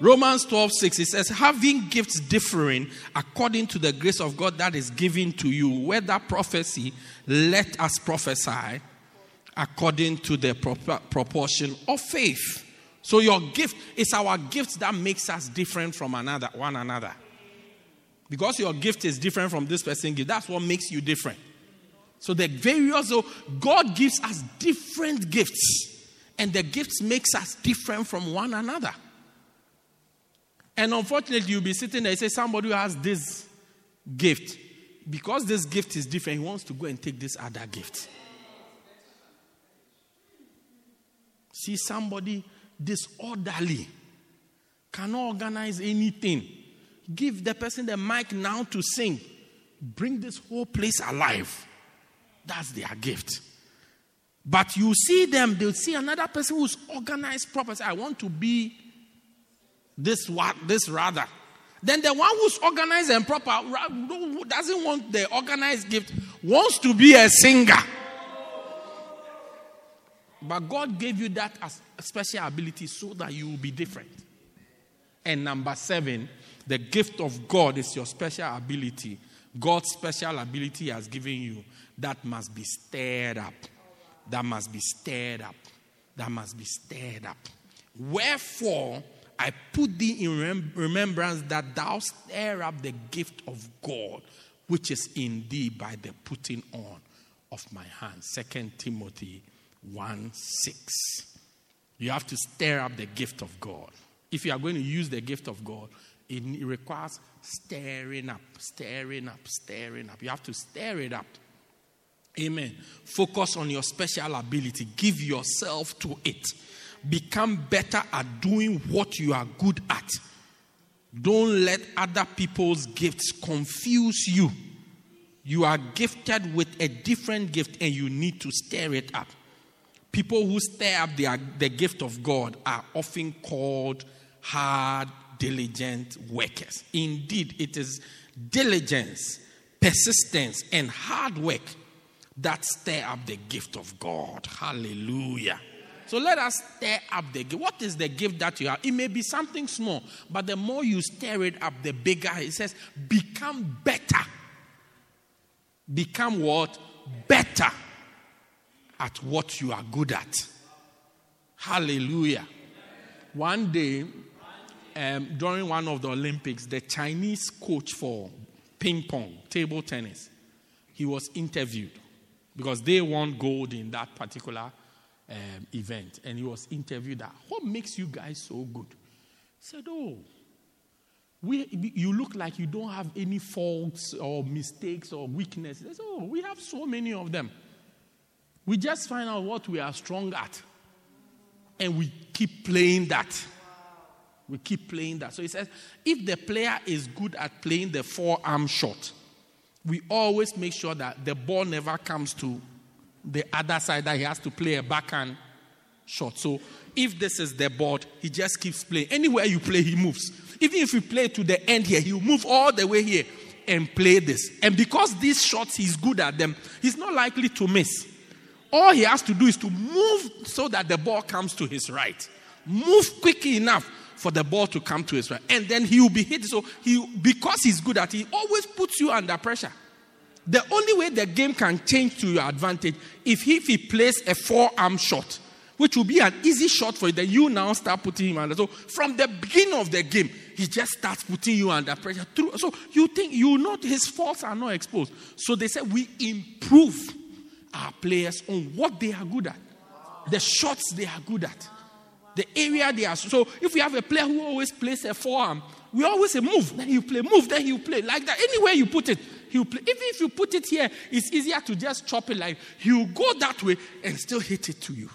Romans 12, 6, it says, having gifts differing according to the grace of God that is given to you, whether prophecy, let us prophesy according to the proportion of faith. So your gift is our gift that makes us different from another, one another. Because your gift is different from this person's gift, that's what makes you different. So the various, so God gives us different gifts, and the gifts makes us different from one another. And unfortunately, you'll be sitting there and say, somebody who has this gift, because this gift is different, he wants to go and take this other gift. See, somebody disorderly cannot organize anything. Give the person the mic now to sing. Bring this whole place alive. That's their gift. But you see them, they'll see another person who's organized properly. I want to be this what this rather. Then the one who's organized and proper doesn't want the organized gift wants to be a singer. But God gave you that as special ability so that you will be different. And number seven, the gift of God is your special ability. God's special ability has given you that must be stirred up. That must be stirred up. That must be stirred up. Wherefore, I put thee in rem- remembrance that thou stir up the gift of God, which is in thee by the putting on of my hands. Second Timothy 1 6. You have to stir up the gift of God. If you are going to use the gift of God, it requires stirring up, stirring up, stirring up. You have to stir it up. Amen. Focus on your special ability, give yourself to it. Become better at doing what you are good at. Don't let other people's gifts confuse you. You are gifted with a different gift and you need to stir it up. People who stir up the gift of God are often called hard, diligent workers. Indeed, it is diligence, persistence, and hard work that stir up the gift of God. Hallelujah. So let us stir up the gift. What is the gift that you have? It may be something small, but the more you stir it up, the bigger it says, become better. Become what? Better at what you are good at. Hallelujah. One day, um, during one of the Olympics, the Chinese coach for ping pong, table tennis, he was interviewed because they won gold in that particular um, event. And he was interviewed that, what makes you guys so good? He said, oh, we, you look like you don't have any faults or mistakes or weaknesses. Oh, we have so many of them. We just find out what we are strong at. And we keep playing that. We keep playing that. So he says, if the player is good at playing the forearm shot, we always make sure that the ball never comes to the other side, that he has to play a backhand shot. So if this is the board, he just keeps playing. Anywhere you play, he moves. Even if you play to the end here, he'll move all the way here and play this. And because these shots he's good at them, he's not likely to miss. All he has to do is to move so that the ball comes to his right. Move quickly enough for the ball to come to his right. And then he will be hit. So he because he's good at it, he always puts you under pressure. The only way the game can change to your advantage if he, if he plays a forearm shot, which will be an easy shot for you, then you now start putting him under. So from the beginning of the game, he just starts putting you under pressure. So you think you know his faults are not exposed. So they said we improve our players on what they are good at, the shots they are good at, the area they are. So if we have a player who always plays a forearm, we always say move, then you play, move, then you play like that. Anywhere you put it, he'll play. Even if you put it here, it's easier to just chop it like he'll go that way and still hit it to you.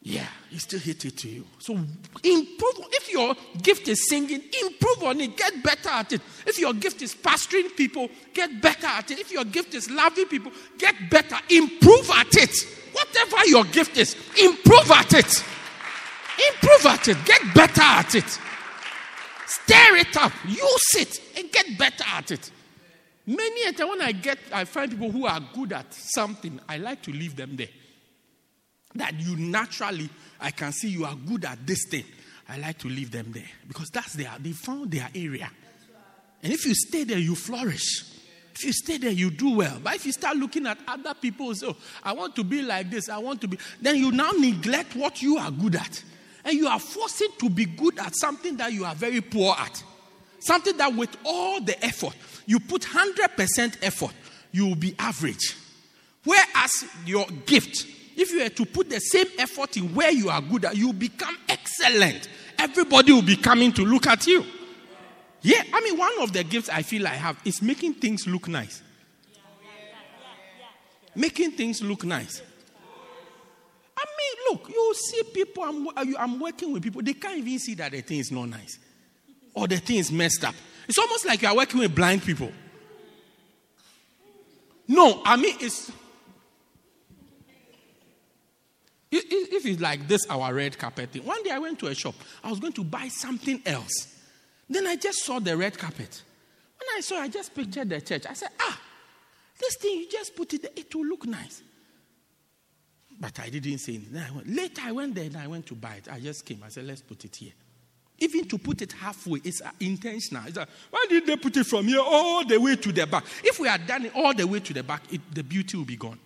Yeah, he still hit it to you. So improve. If your gift is singing, improve on it. Get better at it. If your gift is pastoring people, get better at it. If your gift is loving people, get better. Improve at it. Whatever your gift is, improve at it. Improve at it. Get better at it. Stir it up. Use it and get better at it. Many a time when I get, I find people who are good at something, I like to leave them there. That you naturally, I can see you are good at this thing. I like to leave them there because that's their, they found their area. And if you stay there, you flourish. If you stay there, you do well. But if you start looking at other people, so I want to be like this, I want to be, then you now neglect what you are good at. And you are forcing to be good at something that you are very poor at. Something that with all the effort, you put 100% effort, you will be average. Whereas your gift, if you were to put the same effort in where you are good at, you become excellent. Everybody will be coming to look at you. Yeah, I mean, one of the gifts I feel I have is making things look nice. Making things look nice. Look, you see people, I'm, I'm working with people, they can't even see that the thing is not nice or the thing is messed up. It's almost like you are working with blind people. No, I mean, it's. If it's like this, our red carpet thing. One day I went to a shop. I was going to buy something else. Then I just saw the red carpet. When I saw, I just pictured the church. I said, ah, this thing, you just put it there, it will look nice. But I didn't say anything. I later I went there and I went to buy it. I just came. I said, let's put it here. Even to put it halfway is uh, intentional. It's like, why did they put it from here all the way to the back? If we had done it all the way to the back, it, the beauty will be gone.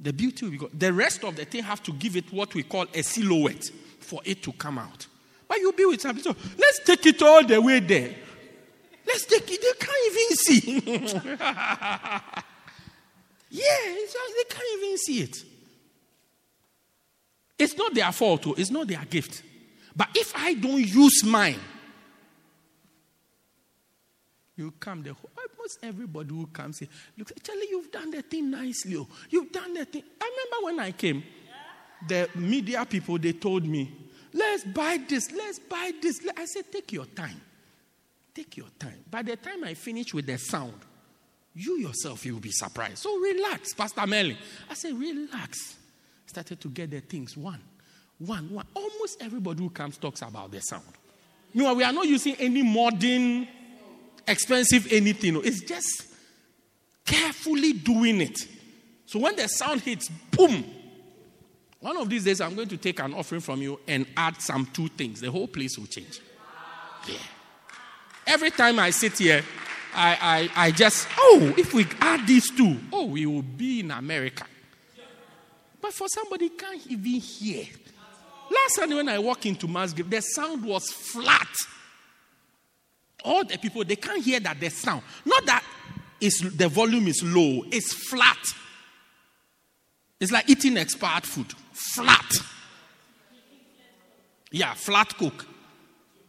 The beauty will be gone. The rest of the thing have to give it what we call a silhouette for it to come out. But you'll be with something. So let's take it all the way there. Let's take it. They can't even see. yeah, they can't even see it. It's not their fault, oh. it's not their gift. But if I don't use mine, you come there. Almost everybody who comes here, look, Charlie, you've done the thing nicely. Oh. You've done the thing. I remember when I came, the media people they told me, let's buy this, let's buy this. I said, take your time. Take your time. By the time I finish with the sound, you yourself, you will be surprised. So relax, Pastor Melly. I said, relax. Started to get the things one one, one. Almost everybody who comes talks about the sound. No, we are not using any modern, expensive anything. It's just carefully doing it. So when the sound hits, boom. One of these days, I'm going to take an offering from you and add some two things. The whole place will change. Yeah. Every time I sit here, I, I, I just, oh, if we add these two, oh, we will be in America. But for somebody can't even hear last Sunday when I walked into Mass the sound was flat. All the people, they can't hear that the sound. Not that it's, the volume is low, it's flat. It's like eating expired food. Flat. Yeah, flat cook.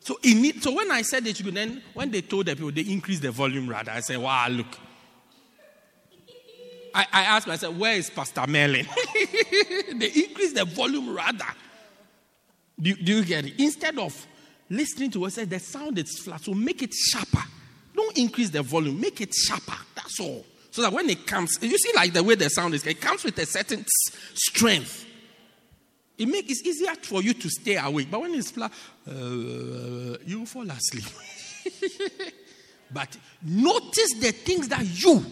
So, so when I said that you could then, when they told the people, they increased the volume rather. I said, wow, look. I, I asked myself, where is Pastor Merlin? they increased the volume rather. Do, do, you get it? Instead of listening to what said, the sound is flat, so make it sharper. Don't increase the volume, make it sharper. That's all. So that when it comes, you see, like the way the sound is, it comes with a certain strength. It makes it easier for you to stay awake. But when it's flat, uh, you fall asleep. but notice the things that you,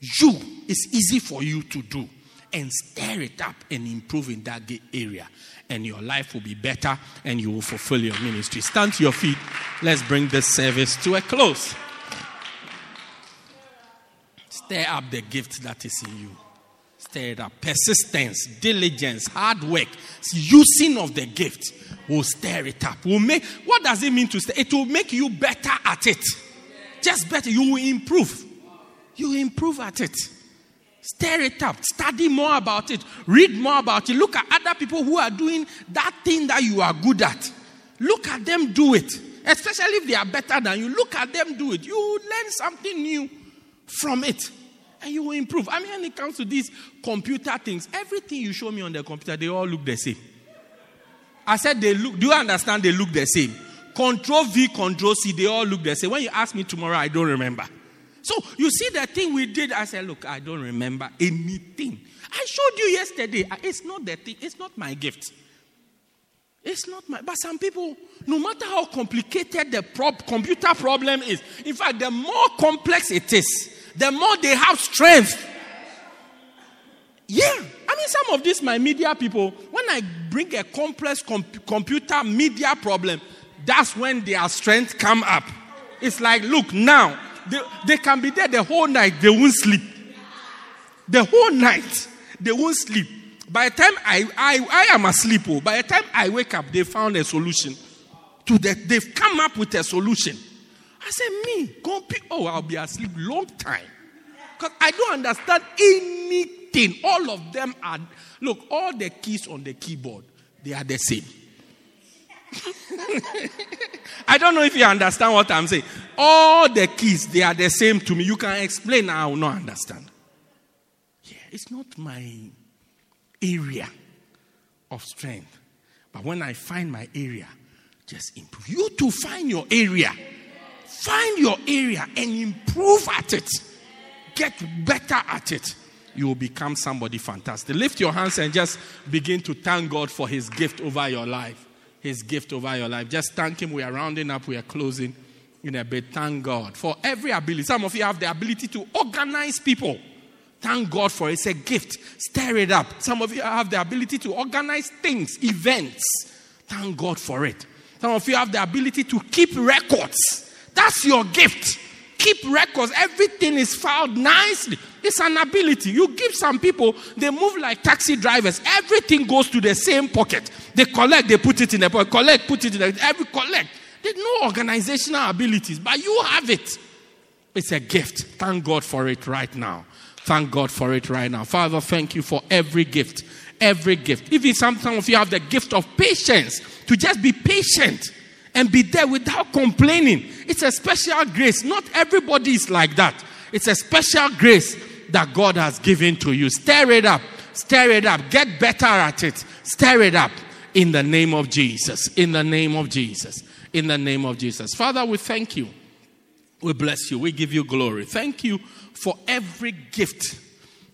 you, is easy for you to do and stir it up and improve in that area. And your life will be better and you will fulfill your ministry. Stand to your feet. Let's bring this service to a close. Stir up the gift that is in you. Stir it up. Persistence, diligence, hard work, using of the gift will stir it up. Will make what does it mean to stir? It will make you better at it. Just better. You will improve. You improve at it. Stir it up. Study more about it. Read more about it. Look at other people who are doing that thing that you are good at. Look at them do it. Especially if they are better than you. Look at them do it. You learn something new from it. And you will improve. I mean, when it comes to these computer things, everything you show me on the computer, they all look the same. I said they look, do you understand they look the same? Control V, Control C, they all look the same. When you ask me tomorrow, I don't remember. So you see the thing we did, I said, look, I don't remember anything. I showed you yesterday. It's not the thing, it's not my gift. It's not my, but some people, no matter how complicated the prob, computer problem is, in fact, the more complex it is, the more they have strength. Yeah. I mean, some of these, my media people, when I bring a complex computer media problem, that's when their strength come up. It's like, look, now, they, they can be there the whole night, they won't sleep. The whole night, they won't sleep. By the time I, I, I am asleep, oh, by the time I wake up, they found a solution. To the, they've come up with a solution. I said, me, compete. Oh, I'll be asleep long time. Because I don't understand anything. All of them are, look, all the keys on the keyboard, they are the same. I don't know if you understand what I'm saying. All the keys, they are the same to me. You can explain, I will not understand. Yeah, it's not my area of strength. But when I find my area, just improve. You to find your area. Find your area and improve at it. Get better at it. You will become somebody fantastic. Lift your hands and just begin to thank God for His gift over your life. His gift over your life. Just thank Him. We are rounding up, we are closing in a bit. Thank God for every ability. Some of you have the ability to organize people. Thank God for it. It's a gift. Stir it up. Some of you have the ability to organize things, events. Thank God for it. Some of you have the ability to keep records. That's your gift. Keep records. Everything is filed nicely. It's an ability. You give some people, they move like taxi drivers. Everything goes to the same pocket. They collect, they put it in the pocket. Collect, put it in the every collect. There's no organizational abilities, but you have it. It's a gift. Thank God for it right now. Thank God for it right now. Father, thank you for every gift. Every gift. Even some, some of you have the gift of patience to just be patient and be there without complaining. It's a special grace. Not everybody is like that. It's a special grace that God has given to you. Stir it up. Stir it up. Get better at it. Stir it up in the name of Jesus. In the name of Jesus. In the name of Jesus. Father, we thank you. We bless you. We give you glory. Thank you for every gift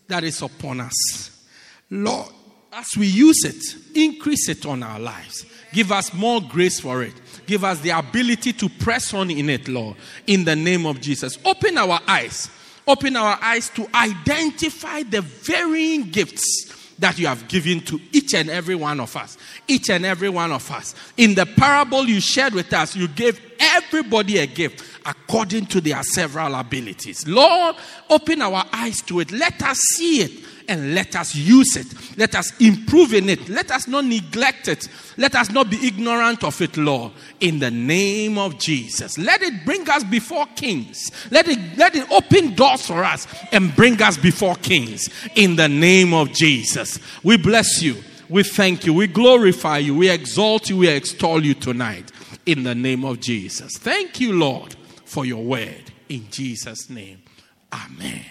that is upon us. Lord, as we use it, increase it on our lives. Give us more grace for it. Give us the ability to press on in it, Lord, in the name of Jesus. Open our eyes. Open our eyes to identify the varying gifts that you have given to each and every one of us. Each and every one of us. In the parable you shared with us, you gave everybody a gift according to their several abilities. Lord, open our eyes to it. Let us see it and let us use it. Let us improve in it. Let us not neglect it. Let us not be ignorant of it, Lord. In the name of Jesus. Let it bring us before kings. Let it, let it open doors for us and bring us before kings. In the name of Jesus. We bless you. We thank you. We glorify you. We exalt you. We extol you tonight. In the name of Jesus. Thank you, Lord, for your word. In Jesus' name. Amen.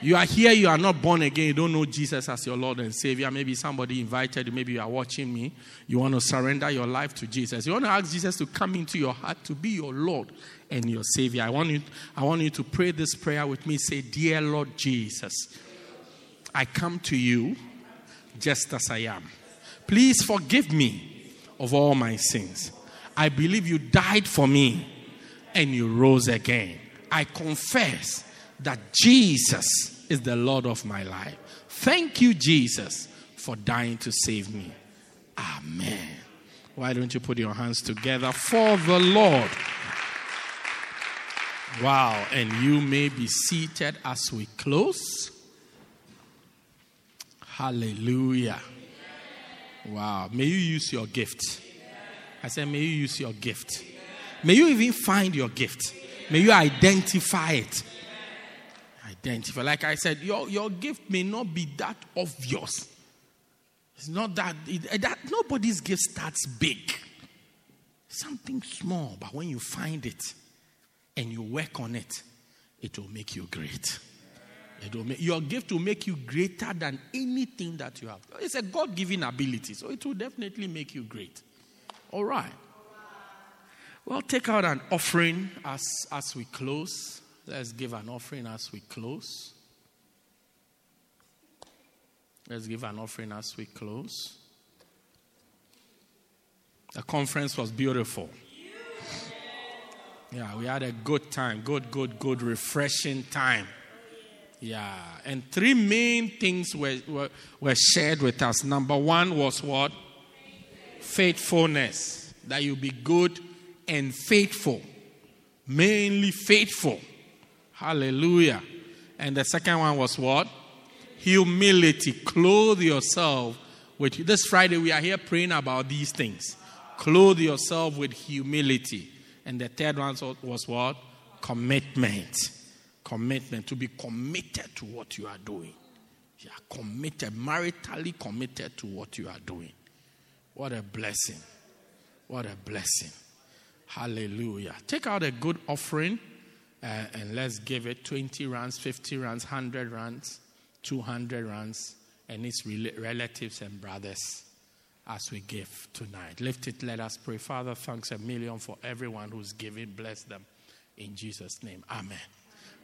You are here, you are not born again, you don't know Jesus as your Lord and Savior. Maybe somebody invited you, maybe you are watching me. You want to surrender your life to Jesus. You want to ask Jesus to come into your heart to be your Lord and your Savior. I want you, I want you to pray this prayer with me. Say, Dear Lord Jesus, I come to you just as I am. Please forgive me of all my sins. I believe you died for me and you rose again. I confess that Jesus is the Lord of my life. Thank you, Jesus, for dying to save me. Amen. Why don't you put your hands together for the Lord? Wow. And you may be seated as we close. Hallelujah. Wow. May you use your gift. I said, may you use your gift. May you even find your gift. May you identify it identify. Like I said, your, your gift may not be that obvious. It's not that, it, eh, that nobody's gift starts big. Something small, but when you find it and you work on it, it will make you great. It will make, your gift will make you greater than anything that you have. It's a God given ability, so it will definitely make you great. All right. Well, take out an offering as, as we close. Let's give an offering as we close. Let's give an offering as we close. The conference was beautiful. Yeah, we had a good time. Good, good, good, refreshing time. Yeah. And three main things were, were, were shared with us. Number one was what? Faithfulness. That you be good and faithful. Mainly faithful. Hallelujah. And the second one was what? Humility. Clothe yourself with. This Friday, we are here praying about these things. Clothe yourself with humility. And the third one was what? Commitment. Commitment. To be committed to what you are doing. You are committed, maritally committed to what you are doing. What a blessing. What a blessing. Hallelujah. Take out a good offering. Uh, and let's give it 20 rands, 50 rands, 100 rands, 200 rands, and its relatives and brothers as we give tonight. Lift it, let us pray. Father, thanks a million for everyone who's giving. Bless them in Jesus' name. Amen.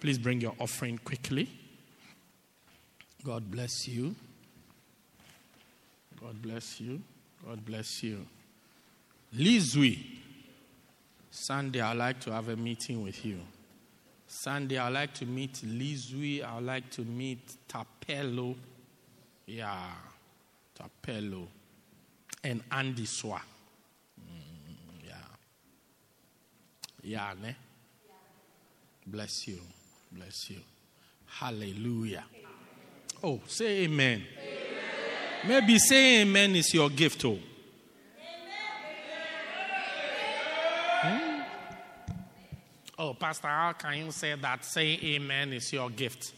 Please bring your offering quickly. God bless you. God bless you. God bless you. Lizui, Sunday, I'd like to have a meeting with you. Sunday, I'd like to meet Lizui. I'd like to meet Tapelo. Yeah, Tapelo. And Andy Swa. Mm, yeah. Yeah, ne? Bless you. Bless you. Hallelujah. Oh, say amen. amen. Maybe say amen is your gift, oh. Oh, Pastor, how can you say that saying amen is your gift?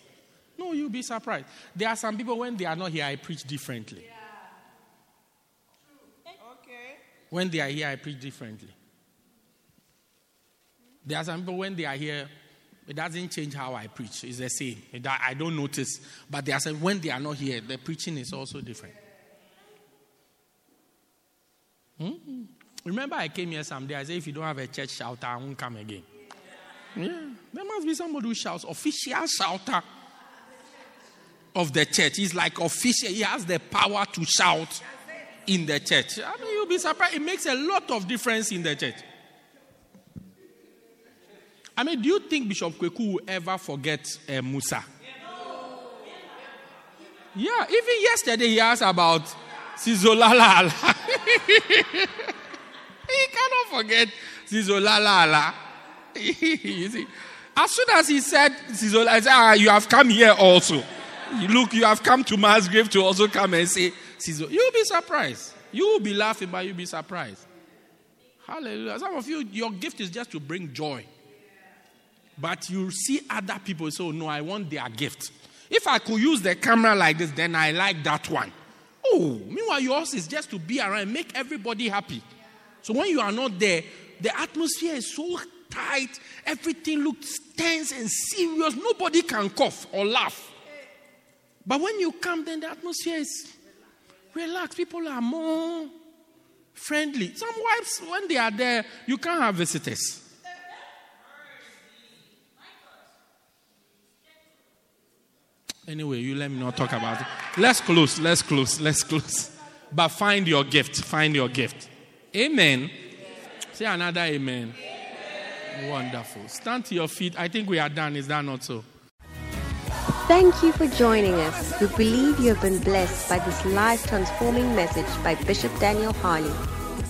No, you'll be surprised. There are some people, when they are not here, I preach differently. Yeah. Okay. When they are here, I preach differently. There are some people, when they are here, it doesn't change how I preach. It's the same. I don't notice. But there are some, when they are not here, the preaching is also different. Hmm? Remember, I came here someday. I said, if you don't have a church shelter, I won't come again. Yeah. There must be somebody who shouts, official shouter of the church. He's like official. He has the power to shout in the church. I mean, you'll be surprised. It makes a lot of difference in the church. I mean, do you think Bishop Kweku will ever forget uh, Musa? Yeah, even yesterday he asked about Sizolala. he cannot forget Sizo la la la. you see, as soon as he said I said, ah, you have come here also. Look, you have come to mass grave to also come and say Sizo. You'll be surprised. You will be laughing, but you'll be surprised. Hallelujah. Some of you, your gift is just to bring joy. But you see other people say, oh, no, I want their gift. If I could use the camera like this, then I like that one. Oh, meanwhile, yours is just to be around, make everybody happy. So when you are not there, the atmosphere is so tight, everything looks tense and serious. Nobody can cough or laugh. But when you come, then the atmosphere is relaxed. People are more friendly. Some wives, when they are there, you can't have visitors. Anyway, you let me not talk about it. Let's close, let's close, let's close. But find your gift, find your gift. Amen. Say another amen. amen. Wonderful. Stand to your feet. I think we are done. Is that not so? Thank you for joining us. We believe you have been blessed by this life transforming message by Bishop Daniel Harley.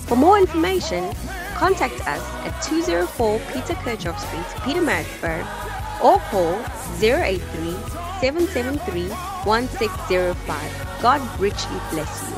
For more information, contact us at 204 Peter Kirchhoff Street, Pietermaritzburg, or call 083 773 1605. God richly bless you.